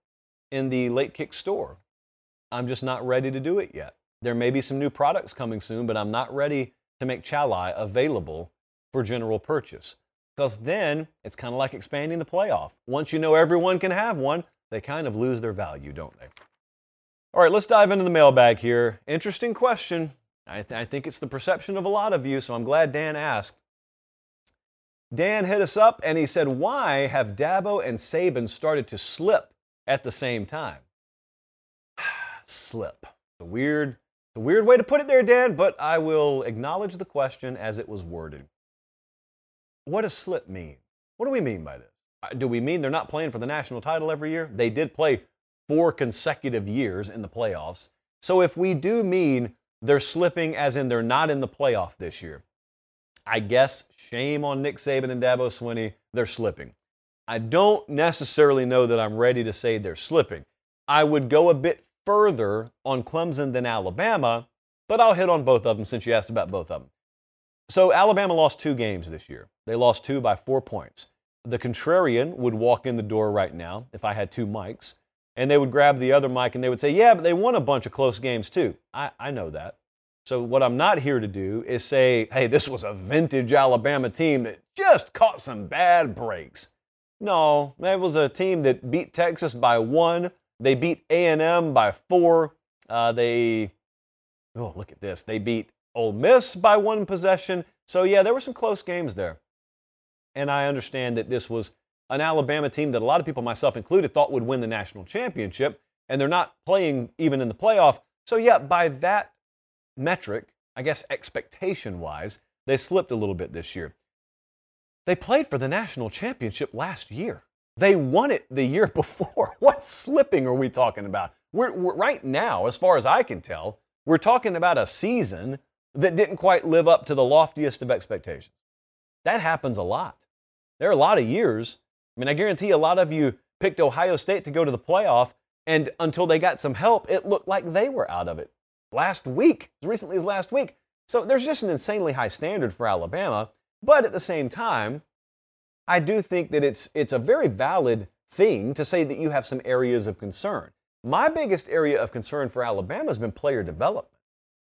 [SPEAKER 2] in the late kick store. I'm just not ready to do it yet. There may be some new products coming soon, but I'm not ready to make Chali available for general purchase. Because then it's kind of like expanding the playoff. Once you know everyone can have one, they kind of lose their value, don't they? All right, let's dive into the mailbag here. Interesting question. I, th- I, think it's the perception of a lot of you, so I'm glad Dan asked. Dan hit us up and he said, Why have Dabo and Saban started to slip at the same time? slip. A weird, a weird way to put it there, Dan, but I will acknowledge the question as it was worded. What does slip mean? What do we mean by this? Uh, do we mean they're not playing for the national title every year? They did play four consecutive years in the playoffs. So if we do mean they're slipping, as in they're not in the playoff this year, I guess shame on Nick Saban and Dabo Swinney, they're slipping. I don't necessarily know that I'm ready to say they're slipping. I would go a bit further on Clemson than Alabama, but I'll hit on both of them since you asked about both of them. So Alabama lost two games this year. They lost two by four points. The contrarian would walk in the door right now if I had two mics and they would grab the other mic and they would say, Yeah, but they won a bunch of close games too. I, I know that. So, what I'm not here to do is say, Hey, this was a vintage Alabama team that just caught some bad breaks. No, that was a team that beat Texas by one. They beat A&M by four. Uh, they, oh, look at this. They beat Ole Miss by one possession. So, yeah, there were some close games there. And I understand that this was an Alabama team that a lot of people, myself included, thought would win the national championship, and they're not playing even in the playoff. So, yeah, by that metric, I guess expectation wise, they slipped a little bit this year. They played for the national championship last year. They won it the year before. what slipping are we talking about? We're, we're, right now, as far as I can tell, we're talking about a season that didn't quite live up to the loftiest of expectations. That happens a lot. There are a lot of years I mean, I guarantee a lot of you picked Ohio State to go to the playoff, and until they got some help, it looked like they were out of it. Last week, as recently as last week. So there's just an insanely high standard for Alabama. But at the same time, I do think that it's, it's a very valid thing to say that you have some areas of concern. My biggest area of concern for Alabama has been player development.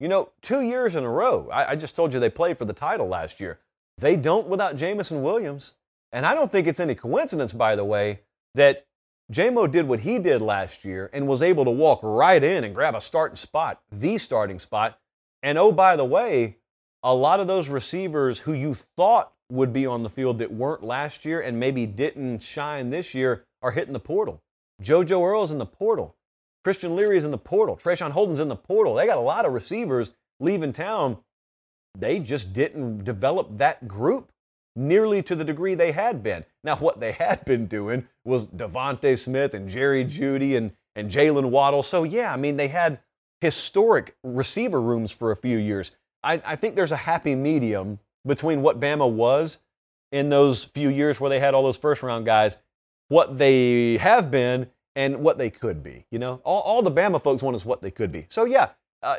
[SPEAKER 2] You know, two years in a row, I, I just told you they played for the title last year. They don't without Jameson Williams. And I don't think it's any coincidence, by the way, that Jamo did what he did last year and was able to walk right in and grab a starting spot, the starting spot. And oh, by the way, a lot of those receivers who you thought would be on the field that weren't last year and maybe didn't shine this year are hitting the portal. JoJo Earle's in the portal. Christian Leary's in the portal. Traeshon Holden's in the portal. They got a lot of receivers leaving town. They just didn't develop that group nearly to the degree they had been. Now, what they had been doing was DeVonta Smith and Jerry Jeudy and, and Jaylen Waddle. So, yeah, I mean, they had historic receiver rooms for a few years. I, I think there's a happy medium between what Bama was in those few years where they had all those first round guys, what they have been, and what they could be. You know, all, all the Bama folks want is what they could be. So, yeah, uh,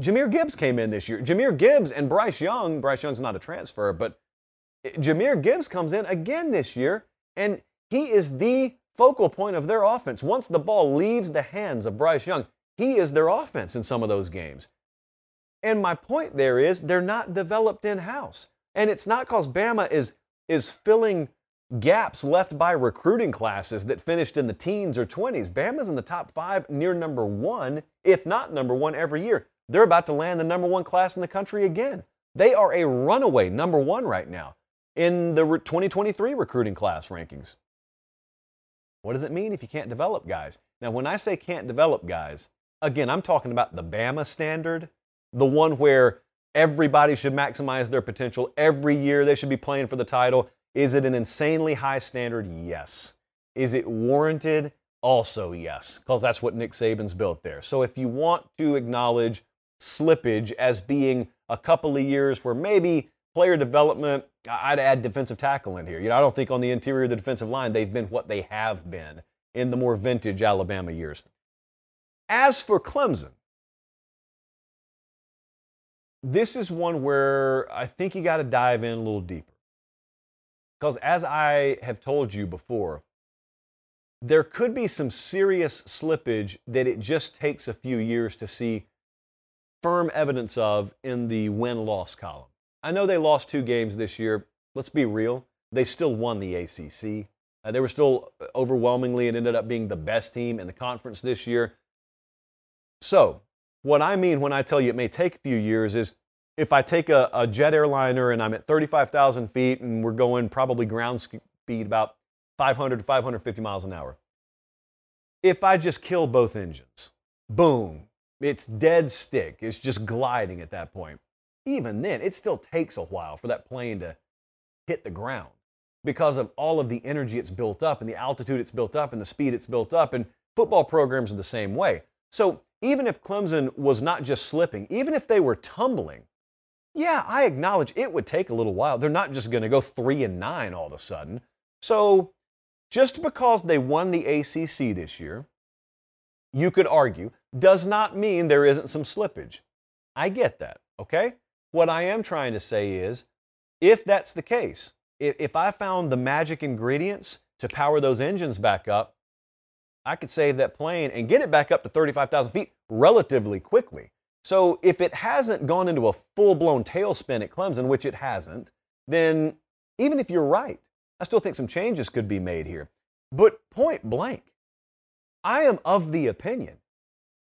[SPEAKER 2] Jahmyr Gibbs came in this year. Jahmyr Gibbs and Bryce Young, Bryce Young's not a transfer, but Jahmyr Gibbs comes in again this year, and he is the focal point of their offense. Once the ball leaves the hands of Bryce Young, he is their offense in some of those games. And my point there is they're not developed in house. And it's not because Bama is, is filling gaps left by recruiting classes that finished in the teens or 20s. Bama's in the top five, near number one, if not number one every year. They're about to land the number one class in the country again. They are a runaway number one right now in the 2023 recruiting class rankings. What does it mean if you can't develop guys? Now, when I say can't develop guys, again, I'm talking about the Bama standard, the one where everybody should maximize their potential. Every year they should be playing for the title. Is it an insanely high standard? Yes. Is it warranted? Also, yes, because that's what Nick Saban's built there. So if you want to acknowledge slippage as being a couple of years where maybe player development, I'd add defensive tackle in here. You know, I don't think on the interior of the defensive line they've been what they have been in the more vintage Alabama years. As for Clemson, this is one where I think you got to dive in a little deeper. Because as I have told you before, there could be some serious slippage that it just takes a few years to see firm evidence of in the win loss column. I know they lost two games this year. Let's be real. They still won the ACC. Uh, they were still overwhelmingly, it ended up being the best team in the conference this year. So, what I mean when I tell you it may take a few years is if I take a, a jet airliner and I'm at 35,000 feet and we're going probably ground speed about 500 to 550 miles an hour. If I just kill both engines, boom, it's dead stick. It's just gliding at that point. Even then, it still takes a while for that plane to hit the ground because of all of the energy it's built up and the altitude it's built up and the speed it's built up. And football programs are the same way. So even if Clemson was not just slipping, even if they were tumbling, yeah, I acknowledge it would take a little while. They're not just going to go three and nine all of a sudden. So just because they won the ACC this year, you could argue, does not mean there isn't some slippage. I get that, okay? What I am trying to say is if that's the case, if I found the magic ingredients to power those engines back up, I could save that plane and get it back up to 35,000 feet relatively quickly. So if it hasn't gone into a full blown tailspin at Clemson, which it hasn't, then even if you're right, I still think some changes could be made here. But point blank, I am of the opinion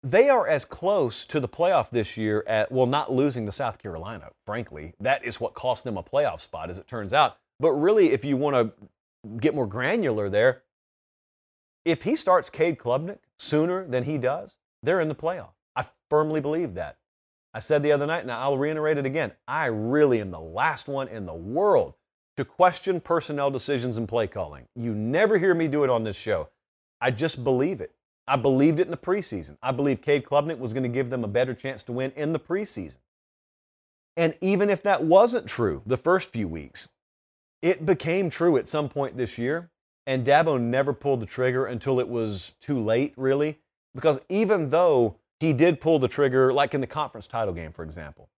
[SPEAKER 2] they are as close to the playoff this year at, well, not losing to South Carolina, frankly. That is what cost them a playoff spot, as it turns out. But really, if you want to get more granular there, if he starts Cade Klubnik sooner than he does, they're in the playoff. I firmly believe that. I said the other night, and I'll reiterate it again. I really am the last one in the world to question personnel decisions and play calling. You never hear me do it on this show. I just believe it. I believed it in the preseason. I believed Cade Klubnik was going to give them a better chance to win in the preseason. And even if that wasn't true the first few weeks, it became true at some point this year. And Dabo never pulled the trigger until it was too late, really. Because even though he did pull the trigger, like in the conference title game, for example,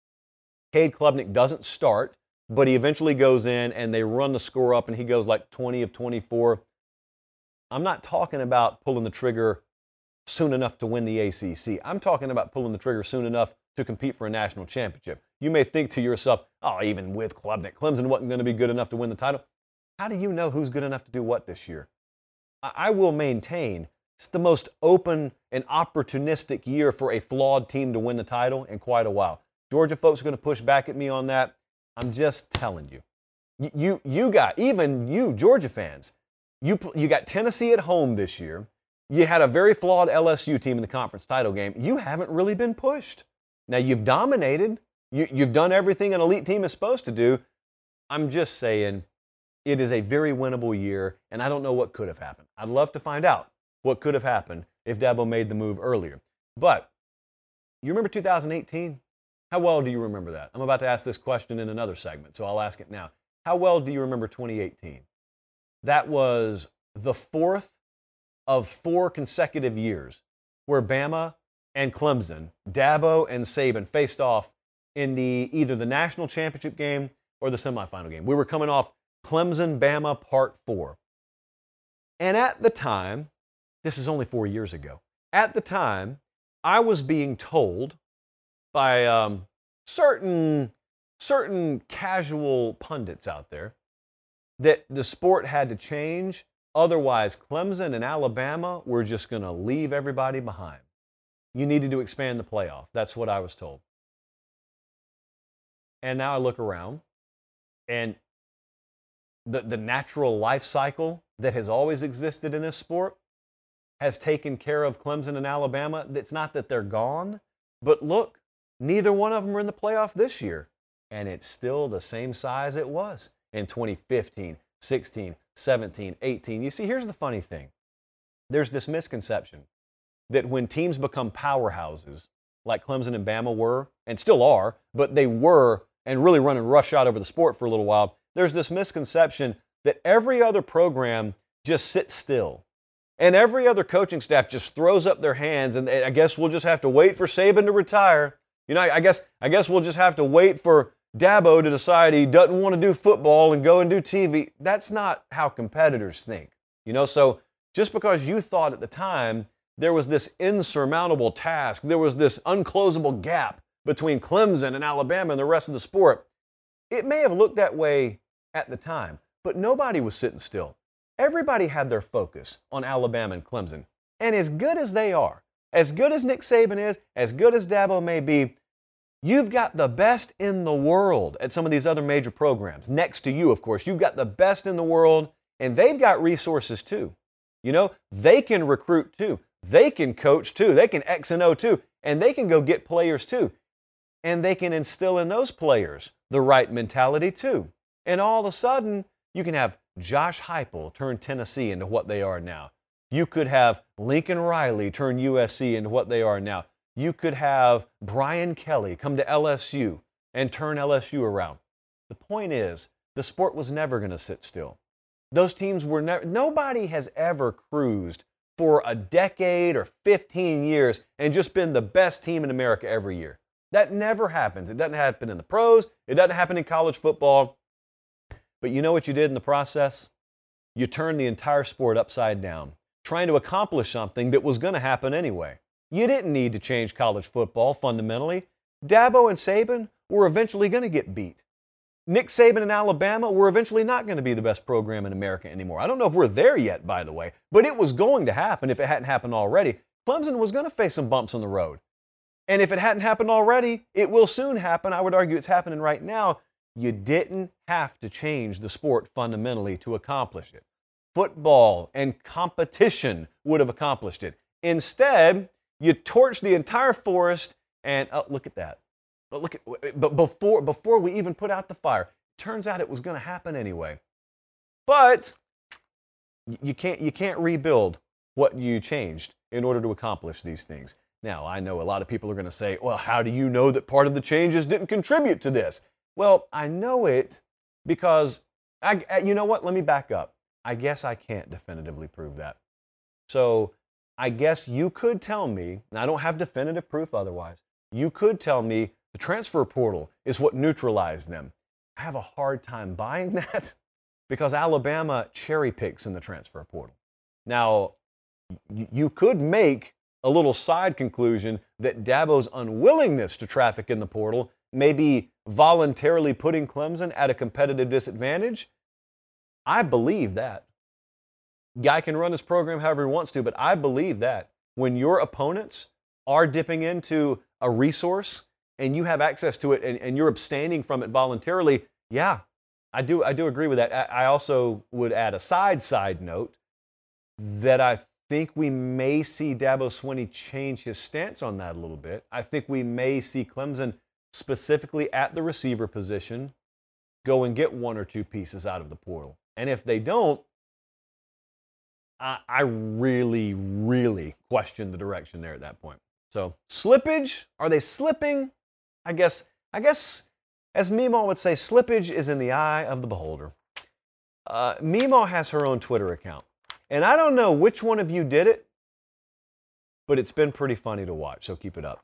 [SPEAKER 2] Cade Klubnik doesn't start, but he eventually goes in and they run the score up and he goes like 20 of 24. I'm not talking about pulling the trigger soon enough to win the ACC. I'm talking about pulling the trigger soon enough to compete for a national championship. You may think to yourself, oh, even with Klubnik, Clemson wasn't going to be good enough to win the title. How do you know who's good enough to do what this year? I will maintain it's the most open and opportunistic year for a flawed team to win the title in quite a while. Georgia folks are going to push back at me on that. I'm just telling you. You, you got, even you, Georgia fans, you, you got Tennessee at home this year. You had a very flawed LSU team in the conference title game. You haven't really been pushed. Now, you've dominated, you, you've done everything an elite team is supposed to do. I'm just saying it is a very winnable year, and I don't know what could have happened. I'd love to find out what could have happened if Dabo made the move earlier. But you remember 2018? How well do you remember that? I'm about to ask this question in another segment, so I'll ask it now. How well do you remember 2018? That was the fourth of four consecutive years where Bama and Clemson, Dabo and Saban faced off in the either the national championship game or the semifinal game. We were coming off Clemson Bama Part 4. And at the time, this is only 4 years ago. At the time, I was being told by um, certain certain casual pundits out there that the sport had to change. Otherwise, Clemson and Alabama were just going to leave everybody behind. You needed to expand the playoff. That's what I was told. And now I look around, and the, the natural life cycle that has always existed in this sport has taken care of Clemson and Alabama. It's not that they're gone, but look, neither one of them are in the playoff this year. And it's still the same size it was in 2015, 16, 17, 18. You see, here's the funny thing there's this misconception that when teams become powerhouses, like Clemson and Bama were, and still are, but they were and really running roughshod over the sport for a little while, there's this misconception that every other program just sits still. And every other coaching staff just throws up their hands, and I guess we'll just have to wait for Saban to retire. You know, I guess I guess we'll just have to wait for Dabo to decide he doesn't want to do football and go and do TV. That's not how competitors think. You know, so just because you thought at the time there was this insurmountable task, there was this unclosable gap between Clemson and Alabama and the rest of the sport, it may have looked that way at the time, but nobody was sitting still. Everybody had their focus on Alabama and Clemson. And as good as they are, as good as Nick Saban is, as good as Dabo may be, you've got the best in the world at some of these other major programs. Next to you, of course, you've got the best in the world, and they've got resources too. You know, they can recruit too. They can coach too. They can X and O too. And they can go get players too. And they can instill in those players the right mentality too. And all of a sudden, you can have Josh Heupel turn Tennessee into what they are now. You could have Lincoln Riley turn USC into what they are now. You could have Brian Kelly come to LSU and turn LSU around. The point is, the sport was never going to sit still. Those teams were never, nobody has ever cruised for a decade or 15 years and just been the best team in America every year. That never happens. It doesn't happen in the pros, it doesn't happen in college football. But you know what you did in the process? You turned the entire sport upside down, trying to accomplish something that was going to happen anyway. You didn't need to change college football fundamentally. Dabo and Saban were eventually going to get beat. Nick Saban and Alabama were eventually not going to be the best program in America anymore. I don't know if we're there yet, by the way, but it was going to happen if it hadn't happened already. Clemson was going to face some bumps on the road. And if it hadn't happened already, it will soon happen. I would argue it's happening right now you didn't have to change the sport fundamentally to accomplish it. Football and competition would have accomplished it. Instead, you torched the entire forest and oh, look at that. But look at but before before we even put out the fire, turns out it was going to happen anyway. But you can't you can't rebuild what you changed in order to accomplish these things. Now, I know a lot of people are going to say, "Well, how do you know that part of the changes didn't contribute to this?" Well, I know it because, I, you know what? Let me back up. I guess I can't definitively prove that. So I guess you could tell me, and I don't have definitive proof otherwise, you could tell me the transfer portal is what neutralized them. I have a hard time buying that because Alabama cherry picks in the transfer portal. Now, you could make a little side conclusion that Dabo's unwillingness to traffic in the portal maybe voluntarily putting Clemson at a competitive disadvantage? I believe that. Guy can run his program however he wants to, but I believe that when your opponents are dipping into a resource and you have access to it and, and you're abstaining from it voluntarily, yeah, I do, I do agree with that. I, I also would add a side side note that I think we may see Dabo Swinney change his stance on that a little bit. I think we may see Clemson specifically at the receiver position, go and get one or two pieces out of the portal. And if they don't, I, I really, really question the direction there at that point. So slippage, are they slipping? I guess, I guess, as Mimo would say, slippage is in the eye of the beholder. Uh, Mimo has her own Twitter account. And I don't know which one of you did it, but it's been pretty funny to watch, so keep it up.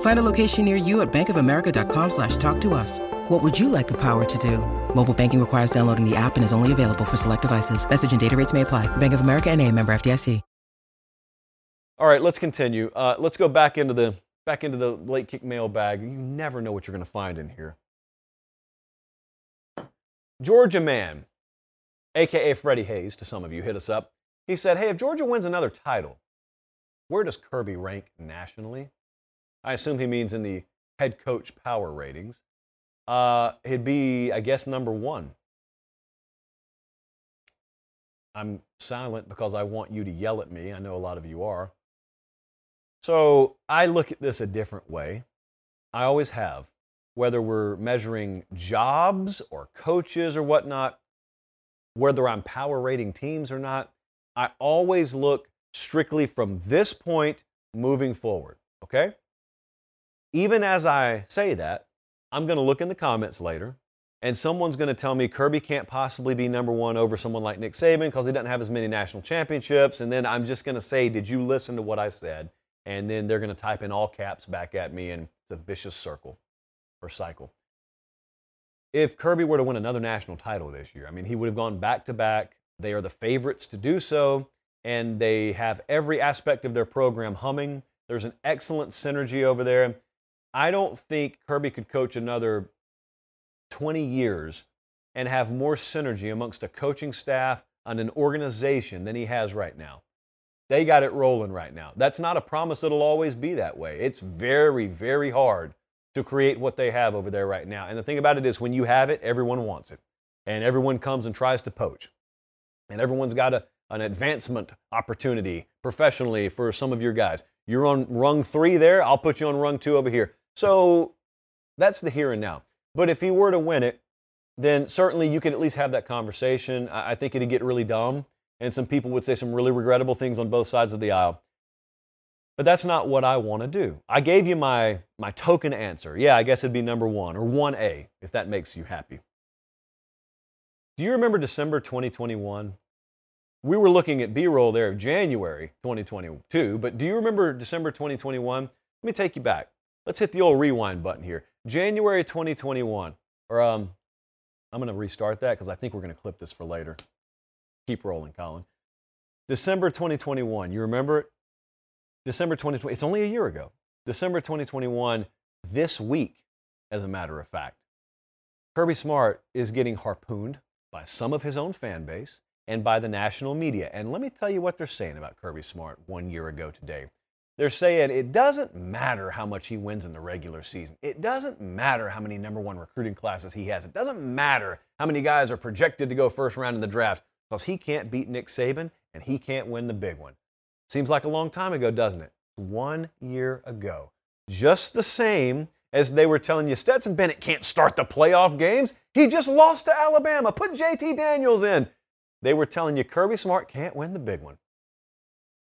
[SPEAKER 4] Find a location near you at bankofamerica.com slash talk to us. What would you like the power to do? Mobile banking requires downloading the app and is only available for select devices. Message and data rates may apply. Bank of America and a member FDIC.
[SPEAKER 2] All right, let's continue. Uh, let's go back into the back into the late kick mailbag. You never know what you're going to find in here. Georgia man, aka Freddie Hayes, to some of you, hit us up. He said, "Hey, if Georgia wins another title, where does Kirby rank nationally?" I assume he means in the head coach power ratings. Uh, he'd be, I guess, number one. I'm silent because I want you to yell at me. I know a lot of you are. So I look at this a different way. I always have. Whether we're measuring jobs or coaches or whatnot, whether I'm power rating teams or not, I always look strictly from this point moving forward. Okay? Even as I say that, I'm going to look in the comments later and someone's going to tell me Kirby can't possibly be number one over someone like Nick Saban because he doesn't have as many national championships. And then I'm just going to say, Did you listen to what I said? And then they're going to type in all caps back at me, and it's a vicious circle or cycle. If Kirby were to win another national title this year, I mean, he would have gone back to back. They are the favorites to do so, and they have every aspect of their program humming. There's an excellent synergy over there. I don't think Kirby could coach another 20 years and have more synergy amongst a coaching staff and an organization than he has right now. They got it rolling right now. That's not a promise it'll always be that way. It's very, very hard to create what they have over there right now. And the thing about it is, when you have it, everyone wants it. And everyone comes and tries to poach. And everyone's got a, an advancement opportunity professionally for some of your guys. You're on rung three there, I'll put you on rung two over here. So that's the here and now. But if he were to win it, then certainly you could at least have that conversation. I think it'd get really dumb, and some people would say some really regrettable things on both sides of the aisle. But that's not what I want to do. I gave you my, my token answer. Yeah, I guess it'd be number one or 1A, if that makes you happy. Do you remember December 2021? We were looking at B roll there of January 2022, but do you remember December 2021? Let me take you back. Let's hit the old rewind button here. January 2021, or um, I'm going to restart that because I think we're going to clip this for later. Keep rolling, Colin. December 2021, you remember it? December 2020, it's only a year ago. December 2021, this week, as a matter of fact. Kirby Smart is getting harpooned by some of his own fan base and by the national media. And let me tell you what they're saying about Kirby Smart one year ago today. They're saying it doesn't matter how much he wins in the regular season. It doesn't matter how many number one recruiting classes he has. It doesn't matter how many guys are projected to go first round in the draft because he can't beat Nick Saban and he can't win the big one. Seems like a long time ago, doesn't it? One year ago. Just the same as they were telling you Stetson Bennett can't start the playoff games. He just lost to Alabama. Put JT Daniels in. They were telling you Kirby Smart can't win the big one.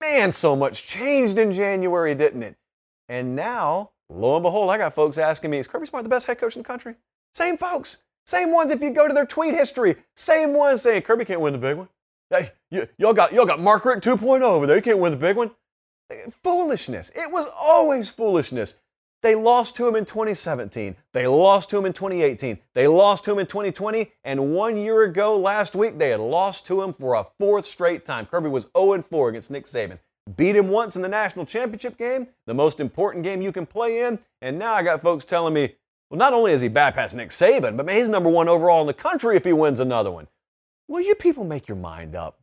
[SPEAKER 2] Man, so much changed in January, didn't it? And now, lo and behold, I got folks asking me, is Kirby Smart the best head coach in the country? Same folks. Same ones if you go to their tweet history. Same ones saying Kirby can't win the big one. Hey, y- y'all got y'all got Mark Richt 2.0 over there. You can't win the big one. Foolishness. It was always foolishness. They lost to him in 2017. They lost to him in 2018. They lost to him in 2020. And one year ago, last week, they had lost to him for a fourth straight time. Kirby was 0 4 against Nick Saban. Beat him once in the national championship game, the most important game you can play in. And now I got folks telling me, well, not only is he bypassed Nick Saban, but man, he's number one overall in the country if he wins another one. Will you people make your mind up?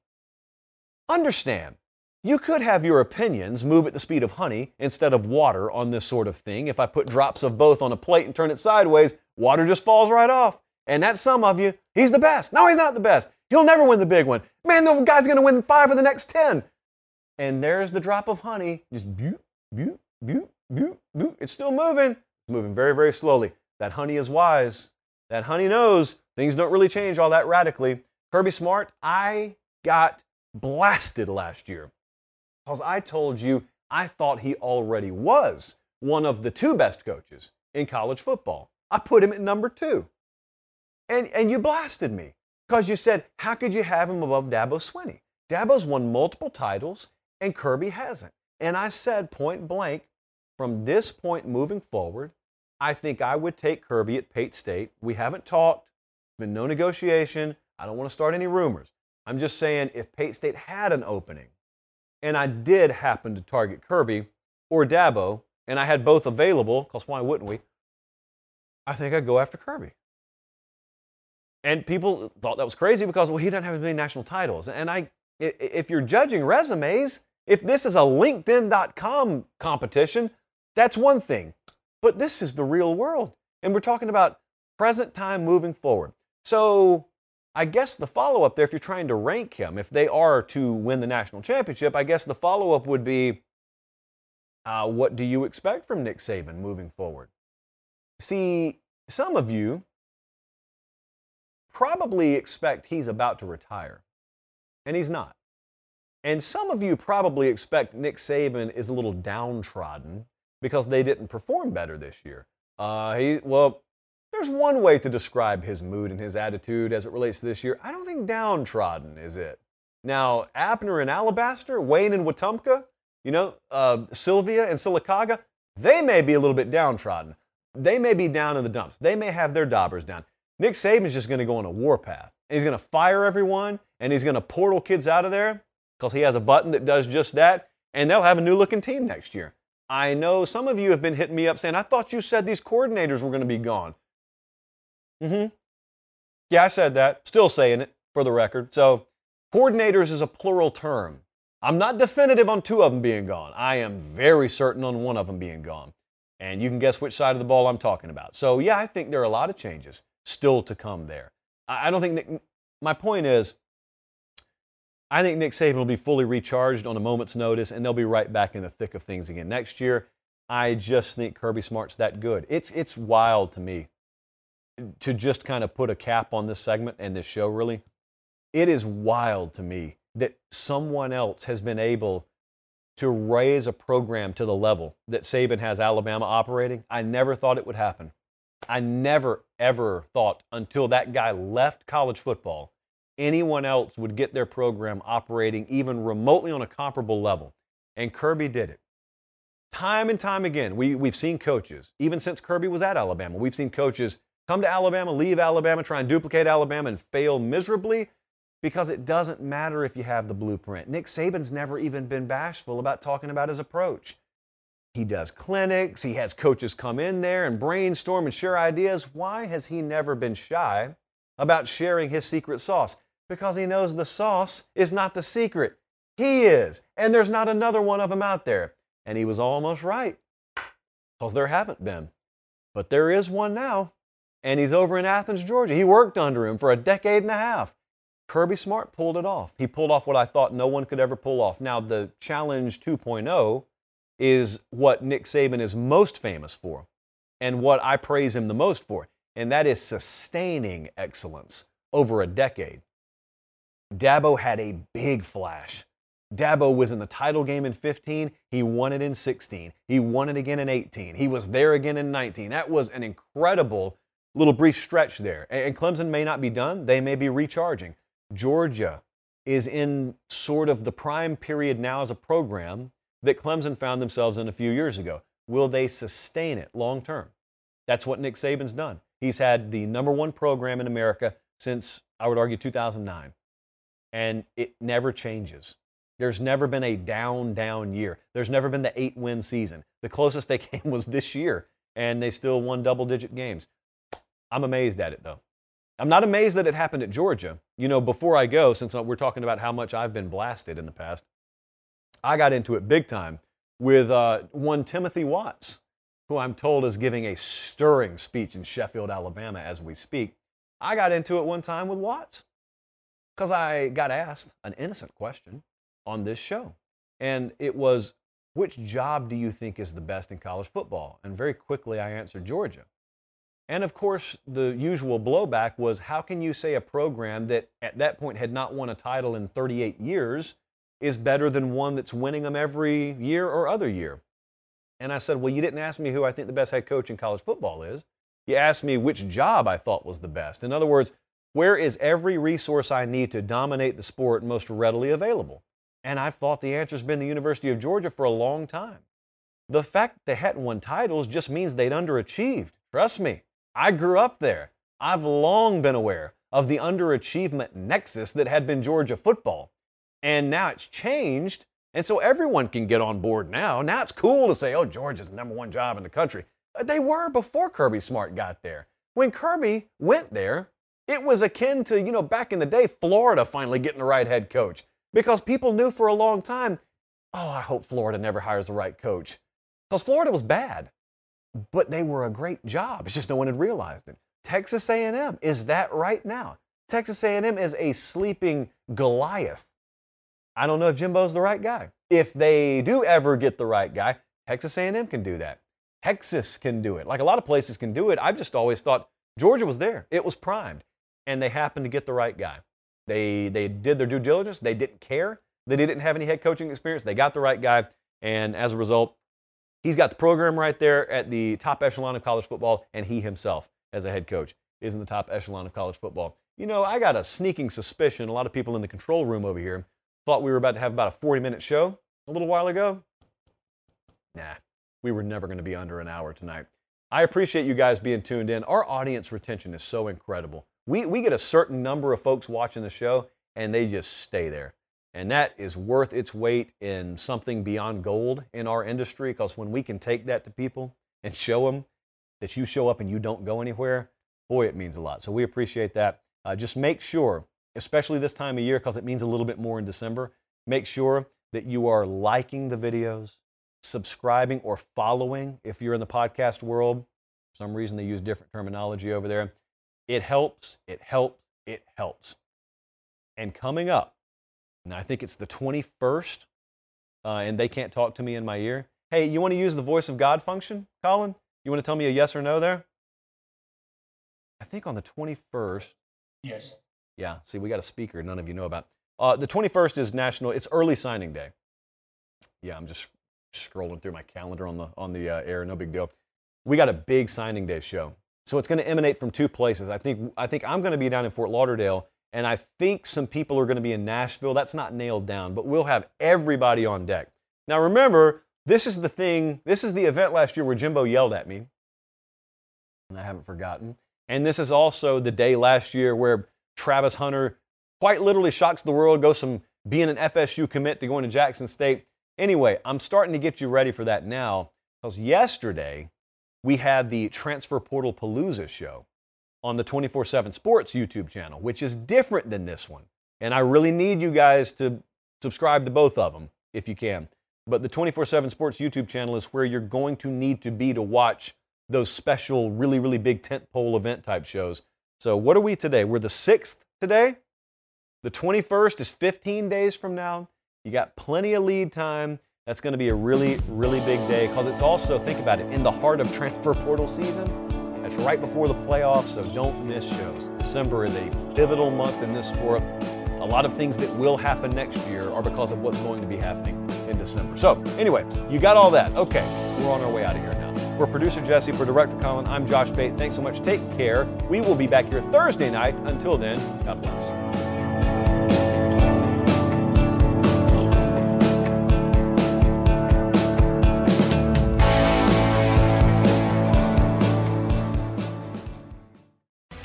[SPEAKER 2] Understand, you could have your opinions move at the speed of honey instead of water on this sort of thing. If I put drops of both on a plate and turn it sideways, water just falls right off. And that's some of you. He's the best. No, he's not the best. He'll never win the big one. Man, the guy's going to win five of the next 10. And there's the drop of honey. Just boop, boop, boop, boop, boop. It's still moving. It's moving very, very slowly. That honey is wise. That honey knows things don't really change all that radically. Kirby Smart, I got blasted last year because I told you I thought he already was one of the two best coaches in college football. I put him at number two. And, and you blasted me because you said, how could you have him above Dabo Swinney? Dabo's won multiple titles and Kirby hasn't. And I said point blank, from this point moving forward, I think I would take Kirby at Pate State. We haven't talked, been no negotiation. I don't want to start any rumors. I'm just saying if Pate State had an opening, and I did happen to target Kirby or Dabo, and I had both available, because why wouldn't we? I think I'd go after Kirby. And people thought that was crazy because, well, he doesn't have as many national titles. And I, if you're judging resumes, if this is a LinkedIn.com competition, that's one thing. But this is the real world. And we're talking about present time moving forward. So I guess the follow up there, if you're trying to rank him, if they are to win the national championship, I guess the follow up would be uh, what do you expect from Nick Saban moving forward? See, some of you probably expect he's about to retire, and he's not. And some of you probably expect Nick Saban is a little downtrodden because they didn't perform better this year. Uh, he, well, there's one way to describe his mood and his attitude as it relates to this year. I don't think downtrodden is it. Now, Abner and Alabaster, Wayne and Wetumpka, you know, uh, Sylvia and Sylacauga, they may be a little bit downtrodden. They may be down in the dumps. They may have their daubers down. Nick Saban's just going to go on a warpath. He's going to fire everyone and he's going to portal kids out of there because he has a button that does just that. And they'll have a new looking team next year. I know some of you have been hitting me up saying, I thought you said these coordinators were going to be gone. Mm-hmm. Yeah, I said that. Still saying it for the record. So, coordinators is a plural term. I'm not definitive on two of them being gone. I am very certain on one of them being gone. And you can guess which side of the ball I'm talking about. So, yeah, I think there are a lot of changes still to come there. I don't think, Nick, my point is, I think Nick Saban will be fully recharged on a moment's notice, and they'll be right back in the thick of things again next year. I just think Kirby Smart's that good. It's, it's wild to me to just kind of put a cap on this segment and this show, really, it is wild to me that someone else has been able to raise a program to the level that Saban has Alabama operating. I never thought it would happen. I never, ever thought until that guy left college football, anyone else would get their program operating even remotely on a comparable level. And Kirby did it. Time and time again, we, we've seen coaches, even since Kirby was at Alabama, we've seen coaches come to Alabama, leave Alabama, try and duplicate Alabama, and fail miserably because it doesn't matter if you have the blueprint. Nick Saban's never even been bashful about talking about his approach. He does clinics, he has coaches come in there and brainstorm and share ideas. Why has he never been shy about sharing his secret sauce? Because he knows the sauce is not the secret. He is, and there's not another one of them out there. And he was almost right, because there haven't been. But there is one now and he's over in Athens, Georgia. He worked under him for a decade and a half. Kirby Smart pulled it off. He pulled off what I thought no one could ever pull off. Now, the Challenge 2.0 is what Nick Saban is most famous for and what I praise him the most for, and that is sustaining excellence over a decade. Dabo had a big flash. Dabo was in the title game in 15. He won it in 16. He won it again in 18. He was there again in 19. That was an incredible little brief stretch there. And Clemson may not be done, they may be recharging. Georgia is in sort of the prime period now as a program that Clemson found themselves in a few years ago. Will they sustain it long term? That's what Nick Saban's done. He's had the number one program in America since, I would argue, 2009. And it never changes. There's never been a down, down year. There's never been the eight win season. The closest they came was this year, and they still won double digit games. I'm amazed at it though. I'm not amazed that it happened at Georgia. You know, before I go, since we're talking about how much I've been blasted in the past, I got into it big time with uh, one Timothy Watts, who I'm told is giving a stirring speech in Sheffield, Alabama as we speak. I got into it one time with Watts because I got asked an innocent question on this show. And it was, which job do you think is the best in college football? And very quickly I answered Georgia. And of course, the usual blowback was how can you say a program that at that point had not won a title in 38 years is better than one that's winning them every year or other year? And I said, Well, you didn't ask me who I think the best head coach in college football is. You asked me which job I thought was the best. In other words, where is every resource I need to dominate the sport most readily available? And I've thought the answer's been the University of Georgia for a long time. The fact they hadn't won titles just means they'd underachieved. Trust me. I grew up there. I've long been aware of the underachievement nexus that had been Georgia football. And now it's changed. And so everyone can get on board now. Now it's cool to say, oh, Georgia's the number one job in the country. Uh, they were before Kirby Smart got there. When Kirby went there, it was akin to, you know, back in the day, Florida finally getting the right head coach because people knew for a long time, oh, I hope Florida never hires the right coach. Because Florida was bad but they were a great job. It's just no one had realized it. Texas A&M is that right now. Texas A&M is a sleeping Goliath. I don't know if Jimbo's the right guy. If they do ever get the right guy, Texas A&M can do that. Texas can do it. Like a lot of places can do it. I've just always thought Georgia was there. It was primed, and they happened to get the right guy. They they did their due diligence. They didn't care. They didn't have any head coaching experience. They got the right guy, and as a result, He's got the program right there at the top echelon of college football, and he himself, as a head coach, is in the top echelon of college football. You know, I got a sneaking suspicion a lot of people in the control room over here thought we were about to have about a 40 minute show a little while ago. Nah, we were never going to be under an hour tonight. I appreciate you guys being tuned in. Our audience retention is so incredible. We, we get a certain number of folks watching the show, and they just stay there. And that is worth its weight in something beyond gold in our industry because when we can take that to people and show them that you show up and you don't go anywhere, boy, it means a lot. So we appreciate that. Uh, just make sure, especially this time of year, because it means a little bit more in December, make sure that you are liking the videos, subscribing or following if you're in the podcast world. For some reason they use different terminology over there. It helps, it helps, it helps. And coming up, and I think it's the 21st, uh, and they can't talk to me in my ear. Hey, you want to use the voice of God function, Colin? You want to tell me a yes or no there? I think on the 21st.
[SPEAKER 5] Yes.
[SPEAKER 2] Yeah, see, we got a speaker none of you know about. Uh, the 21st is national, it's early signing day. Yeah, I'm just scrolling through my calendar on the, on the uh, air, no big deal. We got a big signing day show. So it's going to emanate from two places. I think, I think I'm going to be down in Fort Lauderdale and I think some people are going to be in Nashville. That's not nailed down, but we'll have everybody on deck. Now, remember, this is the thing, this is the event last year where Jimbo yelled at me, and I haven't forgotten. And this is also the day last year where Travis Hunter quite literally shocks the world, goes from being an FSU commit to going to Jackson State. Anyway, I'm starting to get you ready for that now because yesterday we had the Transfer Portal Palooza show on the 24 7 Sports YouTube channel, which is different than this one. And I really need you guys to subscribe to both of them if you can. But the 24 7 Sports YouTube channel is where you're going to need to be to watch those special, really, really big tentpole event type shows. So, what are we today? We're the 6th today. The 21st is 15 days from now. You got plenty of lead time. That's going to be a really, really big day because it's also, think about it, in the heart of transfer portal season. It's right before the playoffs, so don't miss shows. December is a pivotal month in this sport. A lot of things that will happen next year are because of what's going to be happening in December. So, anyway, you got all that. Okay, we're on our way out of here now. For producer Jesse, for director Colin, I'm Josh Pate. Thanks so much. Take care. We will be back here Thursday night. Until then, God bless.